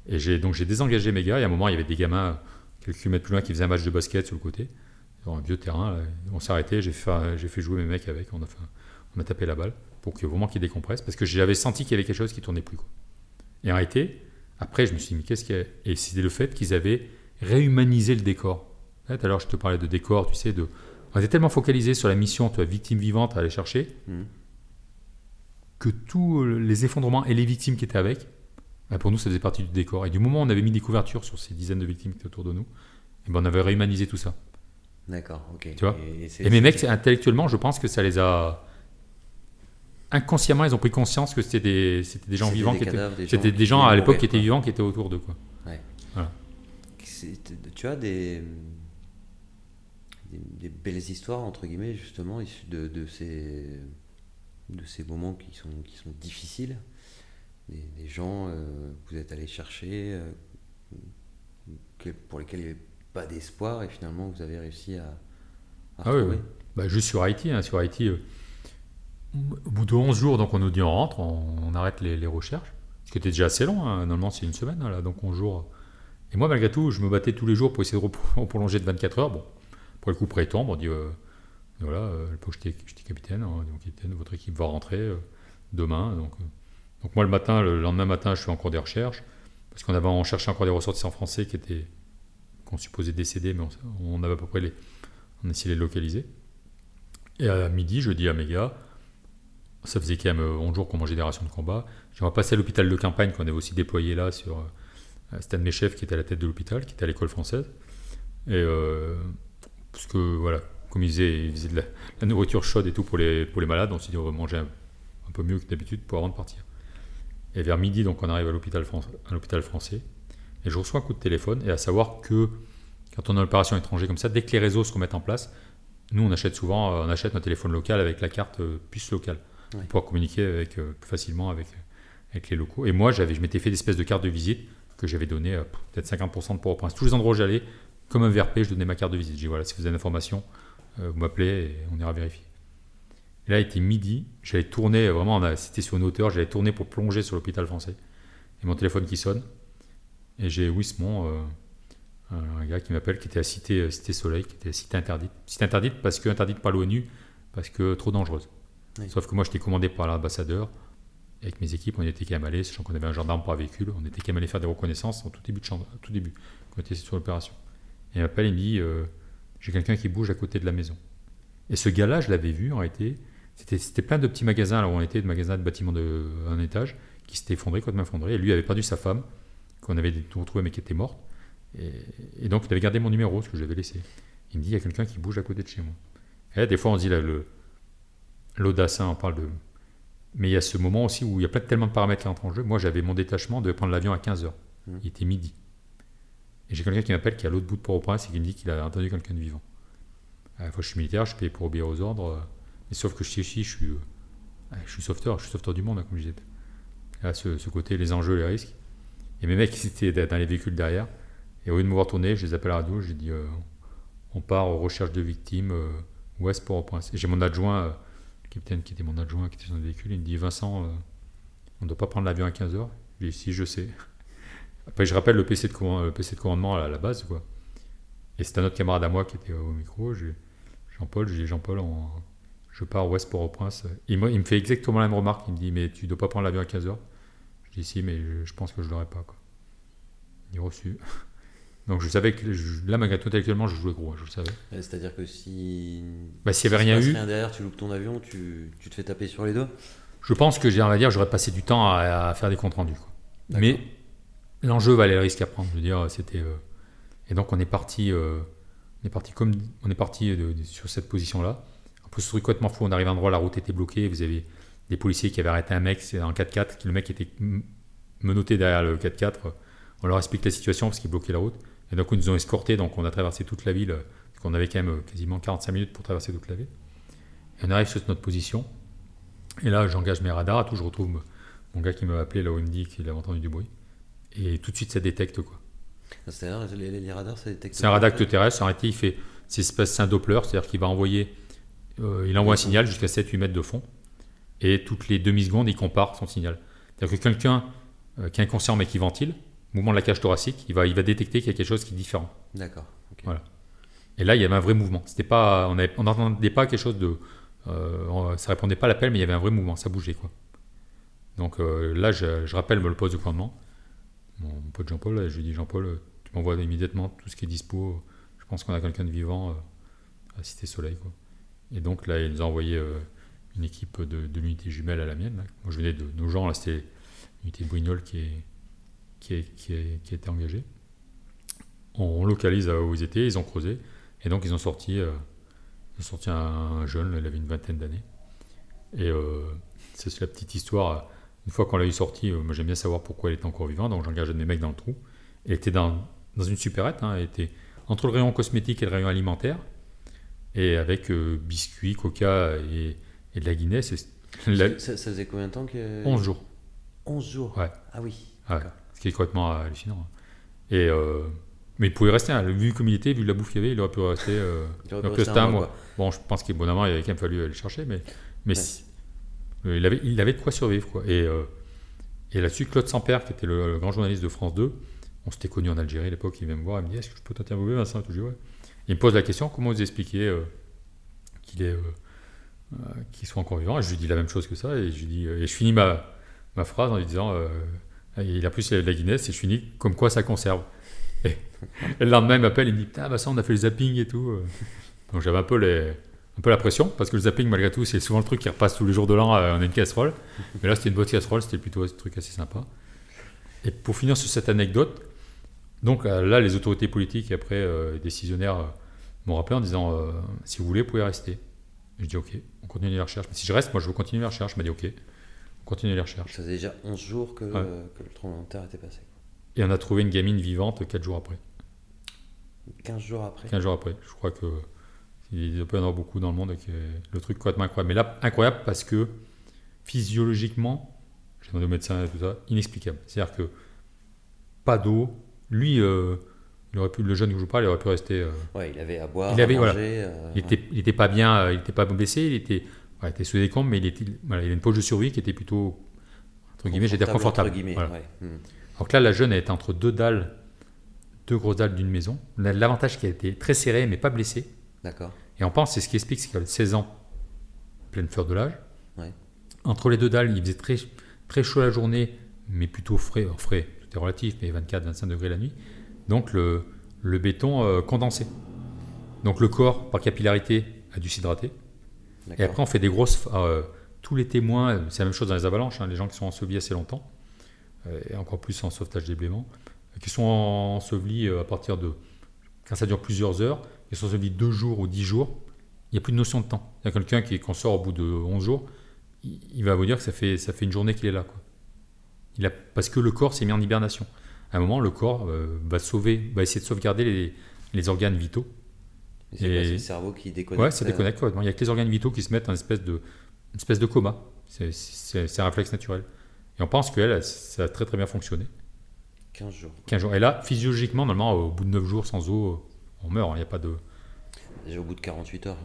Speaker 1: Et j'ai donc j'ai désengagé mes gars. Et à un moment, il y avait des gamins euh, quelques kilomètres plus loin qui faisaient un match de basket sur le côté, sur un vieux terrain. là. On s'est arrêté, j'ai fait, j'ai fait jouer mes mecs avec. On a, fait, a tapé la balle pour que vraiment qu'ils décompressent parce que j'avais senti qu'il y avait quelque chose qui tournait plus. Quoi. Et en réalité, après, je me suis dit, mais qu'est-ce qu'il y a? Et c'était le fait qu'ils avaient réhumanisé le décor. Là, tout à l'heure, je te parlais de décor, tu sais, de. On était tellement focalisé sur la mission, tu vois, victime vivante à aller chercher,
Speaker 2: Mhm.
Speaker 1: que tous euh, les effondrements et les victimes qui étaient avec, bah, pour nous, ça faisait partie du décor. Et du moment où on avait mis des couvertures sur ces dizaines de victimes qui étaient autour de nous, et ben on avait réhumanisé tout ça.
Speaker 2: D'accord, ok.
Speaker 1: Tu vois?
Speaker 2: Et,
Speaker 1: mes mecs, intellectuellement, je pense que ça les a. Inconsciemment, ils ont pris conscience que c'était des, c'était des gens vivants
Speaker 2: des
Speaker 1: qui étaient. C'était des gens à l'époque qui étaient vivants, qui étaient autour d'eux. Quoi.
Speaker 2: Tu as des, des, des belles histoires, entre guillemets, justement, issues de, de ces, de ces moments qui sont, qui sont difficiles. Des, des gens euh, que vous êtes allés chercher, euh, que- pour lesquels il n'y avait pas d'espoir, et finalement vous avez réussi à, à
Speaker 1: Ah oui, oui. Bah, juste sur Haïti, hein, sur Haïti, euh, Au bout de 11 jours, donc on nous dit on rentre, on, arrête les, recherches. Ce qui était déjà assez long, hein. normalement c'est une semaine, hein, là, donc 11 jours. Et moi, malgré tout, je me battais tous les jours pour essayer de prolonger de 24 heures. Bon, pour le coup, près tombe, on dit euh, voilà, euh, j'étais capitaine, hein, capitaine, votre équipe va rentrer euh, demain. Donc, euh, donc moi, le matin, le lendemain matin, je suis en cours des recherches, parce qu'on avait en cherché encore des ressortissants français qui étaient qu'on supposait décédés, mais on, avait à peu près les, on essayait de les localiser. Et à midi, je dis à mes gars, ça faisait quand même 11 jours qu'on mangeait des rations de combat. Je vais passer à l'hôpital de campagne qu'on avait aussi déployé là sur C'était un de mes chefs qui était à la tête de l'hôpital, qui était à l'école française. Et parce que voilà, comme ils faisaient, de la, nourriture chaude et tout pour les, pour les malades, on s'est dit on va manger un, peu mieux que d'habitude pour avant de partir. Et vers midi, donc on arrive à l'hôpital, français, et je reçois un coup de téléphone, et à savoir que quand on a une opération étrangère comme ça, dès que les réseaux se remettent en place, nous on achète souvent, euh, on achète notre téléphone local avec la carte euh, puce locale, pour pouvoir communiquer euh, plus facilement avec, les locaux. Et moi, j'avais, je m'étais fait des espèces de carte de visite que j'avais donné peut-être 50% de Port-au-Prince. Tous les endroits où j'allais, comme un VRP, je donnais ma carte de visite. J'ai dit voilà, si vous avez des informations, euh, vous m'appelez et on ira vérifier. Là, il était midi, j'allais tourner, vraiment, c'était sur une hauteur, j'allais tourner pour plonger sur l'hôpital français. Et mon téléphone qui sonne, et j'ai Wismont, euh, un gars qui m'appelle, qui était à Cité, euh, Cité Soleil, qui était à Cité Interdite. Cité Interdite parce que interdite par l'ONU, parce que trop dangereuse. Sauf que moi, j'étais commandé par l'ambassadeur. Avec mes équipes, on était quand même allés, sachant qu'on avait un gendarme par véhicule, on était quand même allés faire des reconnaissances au tout début, de tout début quand on était sur l'opération. Et il m'appelle, il me dit j'ai quelqu'un qui bouge à côté de la maison. Et ce gars-là, je l'avais vu en réalité. C'était plein de petits magasins là où on était, de magasins de bâtiments de un étage, qui s'étaient effondrés, complètement effondrés. Et lui avait perdu sa femme, qu'on avait retrouvé mais qui était morte. Et, donc il avait gardé mon numéro, ce que j'avais laissé. Il me dit il y a quelqu'un qui bouge à côté de chez moi. Et des fois on se dit là, l'audace, on parle de. Mais il y a ce moment aussi où il y a plein, tellement de paramètres qui entrent en jeu. Moi j'avais mon détachement de prendre l'avion à 15h. Mmh. Il était midi. Et j'ai quelqu'un qui m'appelle qui est à l'autre bout de Port-au-Prince et qui me dit qu'il a entendu quelqu'un de vivant. À la fois, je suis militaire, je payé pour obéir aux ordres. Euh, mais sauf que je suis ici, je suis, euh, je suis sauveteur, je suis sauveteur du monde, hein, comme je disais. Là, ce, ce, côté, les enjeux, les risques. Et mes mecs, ils étaient dans les véhicules derrière. Et au lieu de me voir tourner, je les appelle à la radio, je dis euh, on part aux recherches de victimes, ouest Port-au-Prince. Et j'ai mon adjoint, capitaine qui était mon adjoint, qui était dans le véhicule, il me dit Vincent, on ne doit pas prendre l'avion à 15h. Je dis si, je sais. Après, je rappelle le PC de, commandement à la base, quoi. Et c'est un autre camarade à moi qui était au micro. Jean-Paul, je dis Jean-Paul, je pars ouest Port-au-Prince. Il, il, me fait exactement la même remarque. Il me dit Mais tu ne dois pas prendre l'avion à 15h Je dis Si, mais je, pense que je ne l'aurai pas. Quoi. Il reçu. Donc je savais que là, malgré tout, intellectuellement, je jouais gros, je le savais.
Speaker 3: C'est-à-dire que si.
Speaker 1: Bah, s'il n'y avait rien eu.
Speaker 3: rien derrière, tu loupes ton avion, tu, tu, te fais taper sur les doigts
Speaker 1: Je pense que, on va dire, j'aurais passé du temps à, à faire des comptes rendus. Mais l'enjeu valait le risque à prendre. Je veux dire, c'était. Euh, et donc, on est parti, euh, on est parti comme, on est parti sur cette position-là. Un peu ce truc complètement fou. On arrive à un endroit, la route était bloquée. Vous avez des policiers qui avaient arrêté un mec en 4x4, qui le mec était menotté derrière le 4x4. On leur explique la situation parce qu'il bloquait la route. Et donc, ils nous ont escortés. Donc, on a traversé toute la ville. Qu'on avait quand même quasiment 45 minutes pour traverser toute la ville. Et on arrive sur notre position. Et là, j'engage mes radars. tout, je retrouve mon gars qui m'a appelé là où il me dit qu'il avait entendu du bruit. Et tout de suite, ça détecte quoi.
Speaker 3: C'est-à-dire, les, radars, ça détecte.
Speaker 1: C'est un radar terrestre. En réalité, il fait. C'est un Doppler, c'est-à-dire qu'il va envoyer. Euh, il envoie un signal jusqu'à 7-8 mètres de fond. Et toutes les demi-secondes, il compare son signal. C'est-à-dire que quelqu'un euh, qui est inconscient mais qui ventile, mouvement de la cage thoracique, il va, il va détecter qu'il y a quelque chose qui est différent.
Speaker 3: D'accord.
Speaker 1: Voilà. Et là, il y avait un vrai mouvement. C'était pas, on n'entendait pas quelque chose de. Euh, ça répondait pas à l'appel, mais il y avait un vrai mouvement, ça bougeait. quoi. Donc là, je, je rappelle le poste de commandement mon pote Jean-Paul, je lui dis Jean-Paul, tu m'envoies immédiatement tout ce qui est dispo. Je pense qu'on a quelqu'un de vivant euh, à Cité Soleil. Quoi. Et donc là, il nous a envoyé euh, une équipe de, l'unité jumelle à la mienne. Moi, je venais de nos gens, là, c'était l'unité de Brignoles qui, est, qui, est, qui, est, qui était engagée. On, localise où ils étaient, ils ont creusé. Et donc, ils ont sorti, euh, ils ont sorti un, jeune, il avait une vingtaine d'années. Et c'est la petite histoire une fois qu'on l'a eu sorti, euh, moi j'aime bien savoir pourquoi elle était encore vivante, donc j'engage un de mes mecs dans le trou. Elle était dans, dans une supérette, hein, elle était entre le rayon cosmétique et le rayon alimentaire, et avec euh, biscuits, coca et, et, de la Guinness.
Speaker 3: Ça, ça, faisait combien de temps que...
Speaker 1: 11 jours.
Speaker 3: 11 jours
Speaker 1: Ouais.
Speaker 3: Ah oui.
Speaker 1: Ce qui est complètement hallucinant. Et, euh, mais il pouvait rester, hein, vu comme il était, vu la bouffe qu'il y avait, il aurait pu rester, il aurait pu rester un mois. Bon, je pense qu'il bon, il avait quand même fallu aller le chercher, mais, mais il, avait, il avait de quoi survivre. Quoi. Et, et là-dessus, Claude Sampère, qui était le, grand journaliste de France 2, on s'était connu en Algérie à l'époque, il vient me voir, il me dit Est-ce que je peux t'interviewer, Vincent? Je dis Ouais. Il me pose la question Comment vous expliquez qu'il est. qu'il soit encore vivant? Et je lui dis la même chose que ça et je, lui dis, et je finis ma, ma phrase en lui disant il a plus la Guinness et je finis comme quoi ça conserve. Et, le lendemain, il m'appelle, il me dit Ah, bah ça, on a fait le zapping et tout. Donc j'avais un peu, la pression, parce que le zapping, malgré tout, c'est souvent le truc qui repasse tous les jours de l'an, euh, on a une casserole. Mais là, c'était une bonne casserole, c'était plutôt un truc assez sympa. Et pour finir sur cette anecdote, donc euh, là, les autorités politiques et après euh, décisionnaires m'ont rappelé en disant Si vous voulez, vous pouvez rester. je dis Ok, on continue les recherches. Mais si je reste, moi, je veux continuer les recherches. Je m'a dit Ok, on continue les recherches.
Speaker 2: Ça faisait déjà 11 jours que, que le tremblement de terre était passé.
Speaker 1: Et on a trouvé une gamine vivante 4 jours après.
Speaker 2: 15 jours après
Speaker 1: 15 jours après. Je crois que il peut y en avoir beaucoup dans le monde. Le truc complètement incroyable. Mais là, incroyable parce que physiologiquement, j'ai demandé au médecin et tout ça, inexplicable. C'est-à-dire que pas d'eau. Lui, euh, il aurait pu, le jeune que je vous parle, il aurait pu rester. Euh,
Speaker 2: ouais, il avait à boire, il avait, à manger,
Speaker 1: euh, il, était, il était pas bien, il était pas blessé, il était, il était sous des comptes, mais il, était, voilà, il a une poche de survie qui était plutôt, entre guillemets, j'étais confortable. Voilà. Hmm. Donc là, la jeune, elle était entre deux dalles, deux grosses dalles d'une maison. L'avantage qu'elle était très serrée, mais pas blessée.
Speaker 2: D'accord.
Speaker 1: Et on pense, c'est ce qui explique, c'est qu'elle a 16 ans, pleine fleur de l'âge. Entre les deux dalles, il faisait très, très chaud la journée, mais plutôt frais. frais, tout est relatif, mais 24-25 degrés la nuit. Donc le, le béton euh, condensé. Donc le corps, par capillarité, a dû s'hydrater. Et après, on fait des grosses. Euh, tous les témoins, c'est la même chose dans les avalanches, hein, les gens qui sont ensevelis assez longtemps, euh, et encore plus en sauvetage des bléments, qui sont ensevelis à partir de. Quand ça dure plusieurs heures, ils sont ensevelis deux jours ou dix jours, il n'y a plus de notion de temps. Il y a quelqu'un qui, qu'on sort au bout de 11 jours, il, va vous dire que ça fait, ça fait une journée qu'il est là. Parce que le corps s'est mis en hibernation. À un moment, le corps euh, va, sauver, va essayer de sauvegarder les, les organes vitaux.
Speaker 2: C'est le cerveau qui déconnecte
Speaker 1: Ouais, ça déconnecte. Il n'y a que les organes vitaux qui se mettent en espèce de, une espèce de coma. C'est un réflexe naturel. Et on pense qu'elle, ça a très très bien fonctionné.
Speaker 2: 15 jours.
Speaker 1: 15 jours. Et là, physiologiquement, normalement, au bout de 9 jours sans eau, on meurt. Il n'y a pas de.
Speaker 2: Déjà au bout de 48 heures.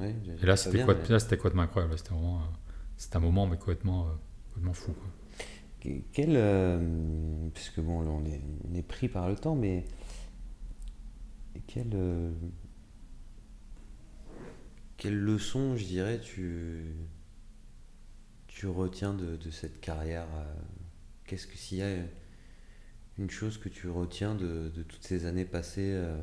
Speaker 1: Ouais. Et là, c'était quoi, c'était complètement incroyable? C'était vraiment. Euh, c'était un moment, mais complètement, euh, complètement fou. Quoi.
Speaker 2: Quel. Euh, puisque bon, là, on est, on est, pris par le temps, mais. Quelle. Quelle leçon, je dirais, tu tu retiens de, cette carrière euh, Qu'est-ce que s'il y a une chose que tu retiens de, toutes ces années passées euh,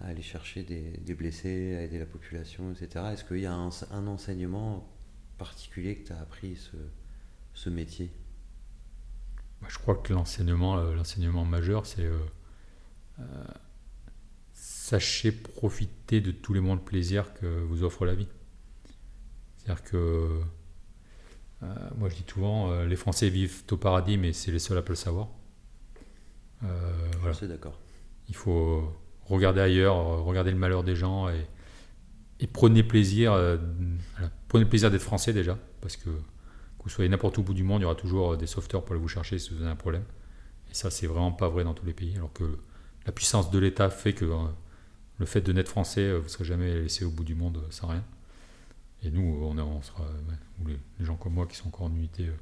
Speaker 2: à aller chercher des, blessés, à aider la population, etc. Est-ce qu'il y a un, enseignement particulier que tu as appris ce, ce métier?
Speaker 1: Bah, Je crois que l'enseignement, euh, l'enseignement majeur, c'est sachez profiter de tous les moments de plaisir que vous offre la vie. C'est-à-dire que euh, moi, je dis souvent, euh, les Français vivent au paradis, mais c'est les seuls à pas le savoir.
Speaker 2: Euh, voilà. C'est d'accord.
Speaker 1: Il faut regarder ailleurs, regarder le malheur des gens et, et prenez plaisir, prenez plaisir d'être français déjà, parce que que vous soyez n'importe où au bout du monde, il y aura toujours des sauveteurs pour aller vous chercher si vous avez un problème. Et ça, c'est vraiment pas vrai dans tous les pays, alors que la puissance de l'État fait que le fait de naître français, vous ne serez jamais laissé au bout du monde sans rien. Et nous, on, on sera, les, gens comme moi qui sont encore en unité euh,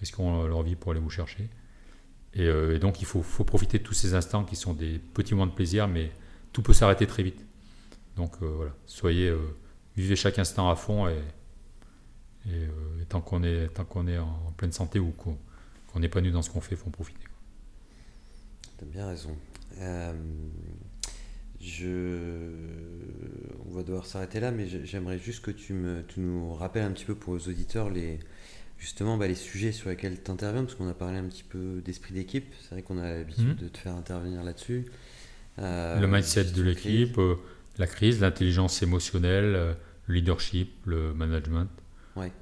Speaker 1: risqueront leur vie pour aller vous chercher. Et, euh, donc, il faut, profiter de tous ces instants qui sont des petits moments de plaisir, mais tout peut s'arrêter très vite. Donc euh, voilà, soyez, vivez chaque instant à fond et, tant qu'on est, tant qu'on est en, pleine santé ou qu'on n'est pas nu dans ce qu'on fait, il faut en profiter.
Speaker 2: Bien raison. Je... On va devoir s'arrêter là, mais j'aimerais juste que tu, me, nous rappelles un petit peu pour les auditeurs les, justement bah, les sujets sur lesquels tu interviens, parce qu'on a parlé un petit peu d'esprit d'équipe. C'est vrai qu'on a l'habitude mhm. de te faire intervenir là-dessus.
Speaker 1: Euh, le mindset de l'équipe, euh, la crise, l'intelligence émotionnelle, euh, le leadership, le management.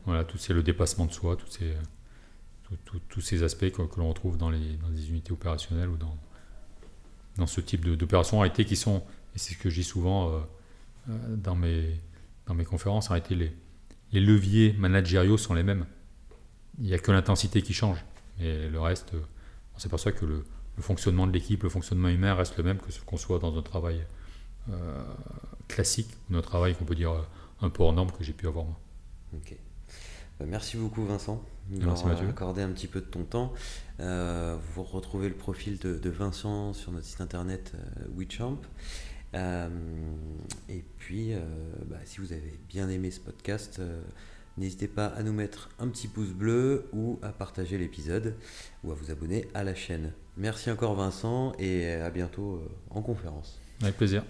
Speaker 1: Voilà, tout c'est le dépassement de soi, tous ces, tous ces aspects que, que l'on retrouve dans les, dans les unités opérationnelles ou dans, dans ce type d'opérations en réalité qui sont, et c'est ce que dis souvent euh, euh, dans, mes, dans mes conférences, en réalité les, les leviers managériaux sont les mêmes. Il n'y a que l'intensité qui change. Et le reste, euh, on s'aperçoit que le, le, fonctionnement de l'équipe, le fonctionnement humain reste le même que ce qu'on soit dans un travail classique ou un travail qu'on peut dire un peu hors norme que j'ai pu avoir moi.
Speaker 2: Merci beaucoup Vincent
Speaker 1: Merci,
Speaker 2: d'avoir
Speaker 1: Mathieu.
Speaker 2: accordé un petit peu de ton temps. Euh, vous retrouvez le profil de, de Vincent sur notre site internet euh, WeChamp. Euh, et puis, euh, bah, si vous avez bien aimé ce podcast, euh, n'hésitez pas à nous mettre un petit pouce bleu ou à partager l'épisode ou à vous abonner à la chaîne. Merci encore Vincent et à bientôt euh, en conférence.
Speaker 1: Avec plaisir.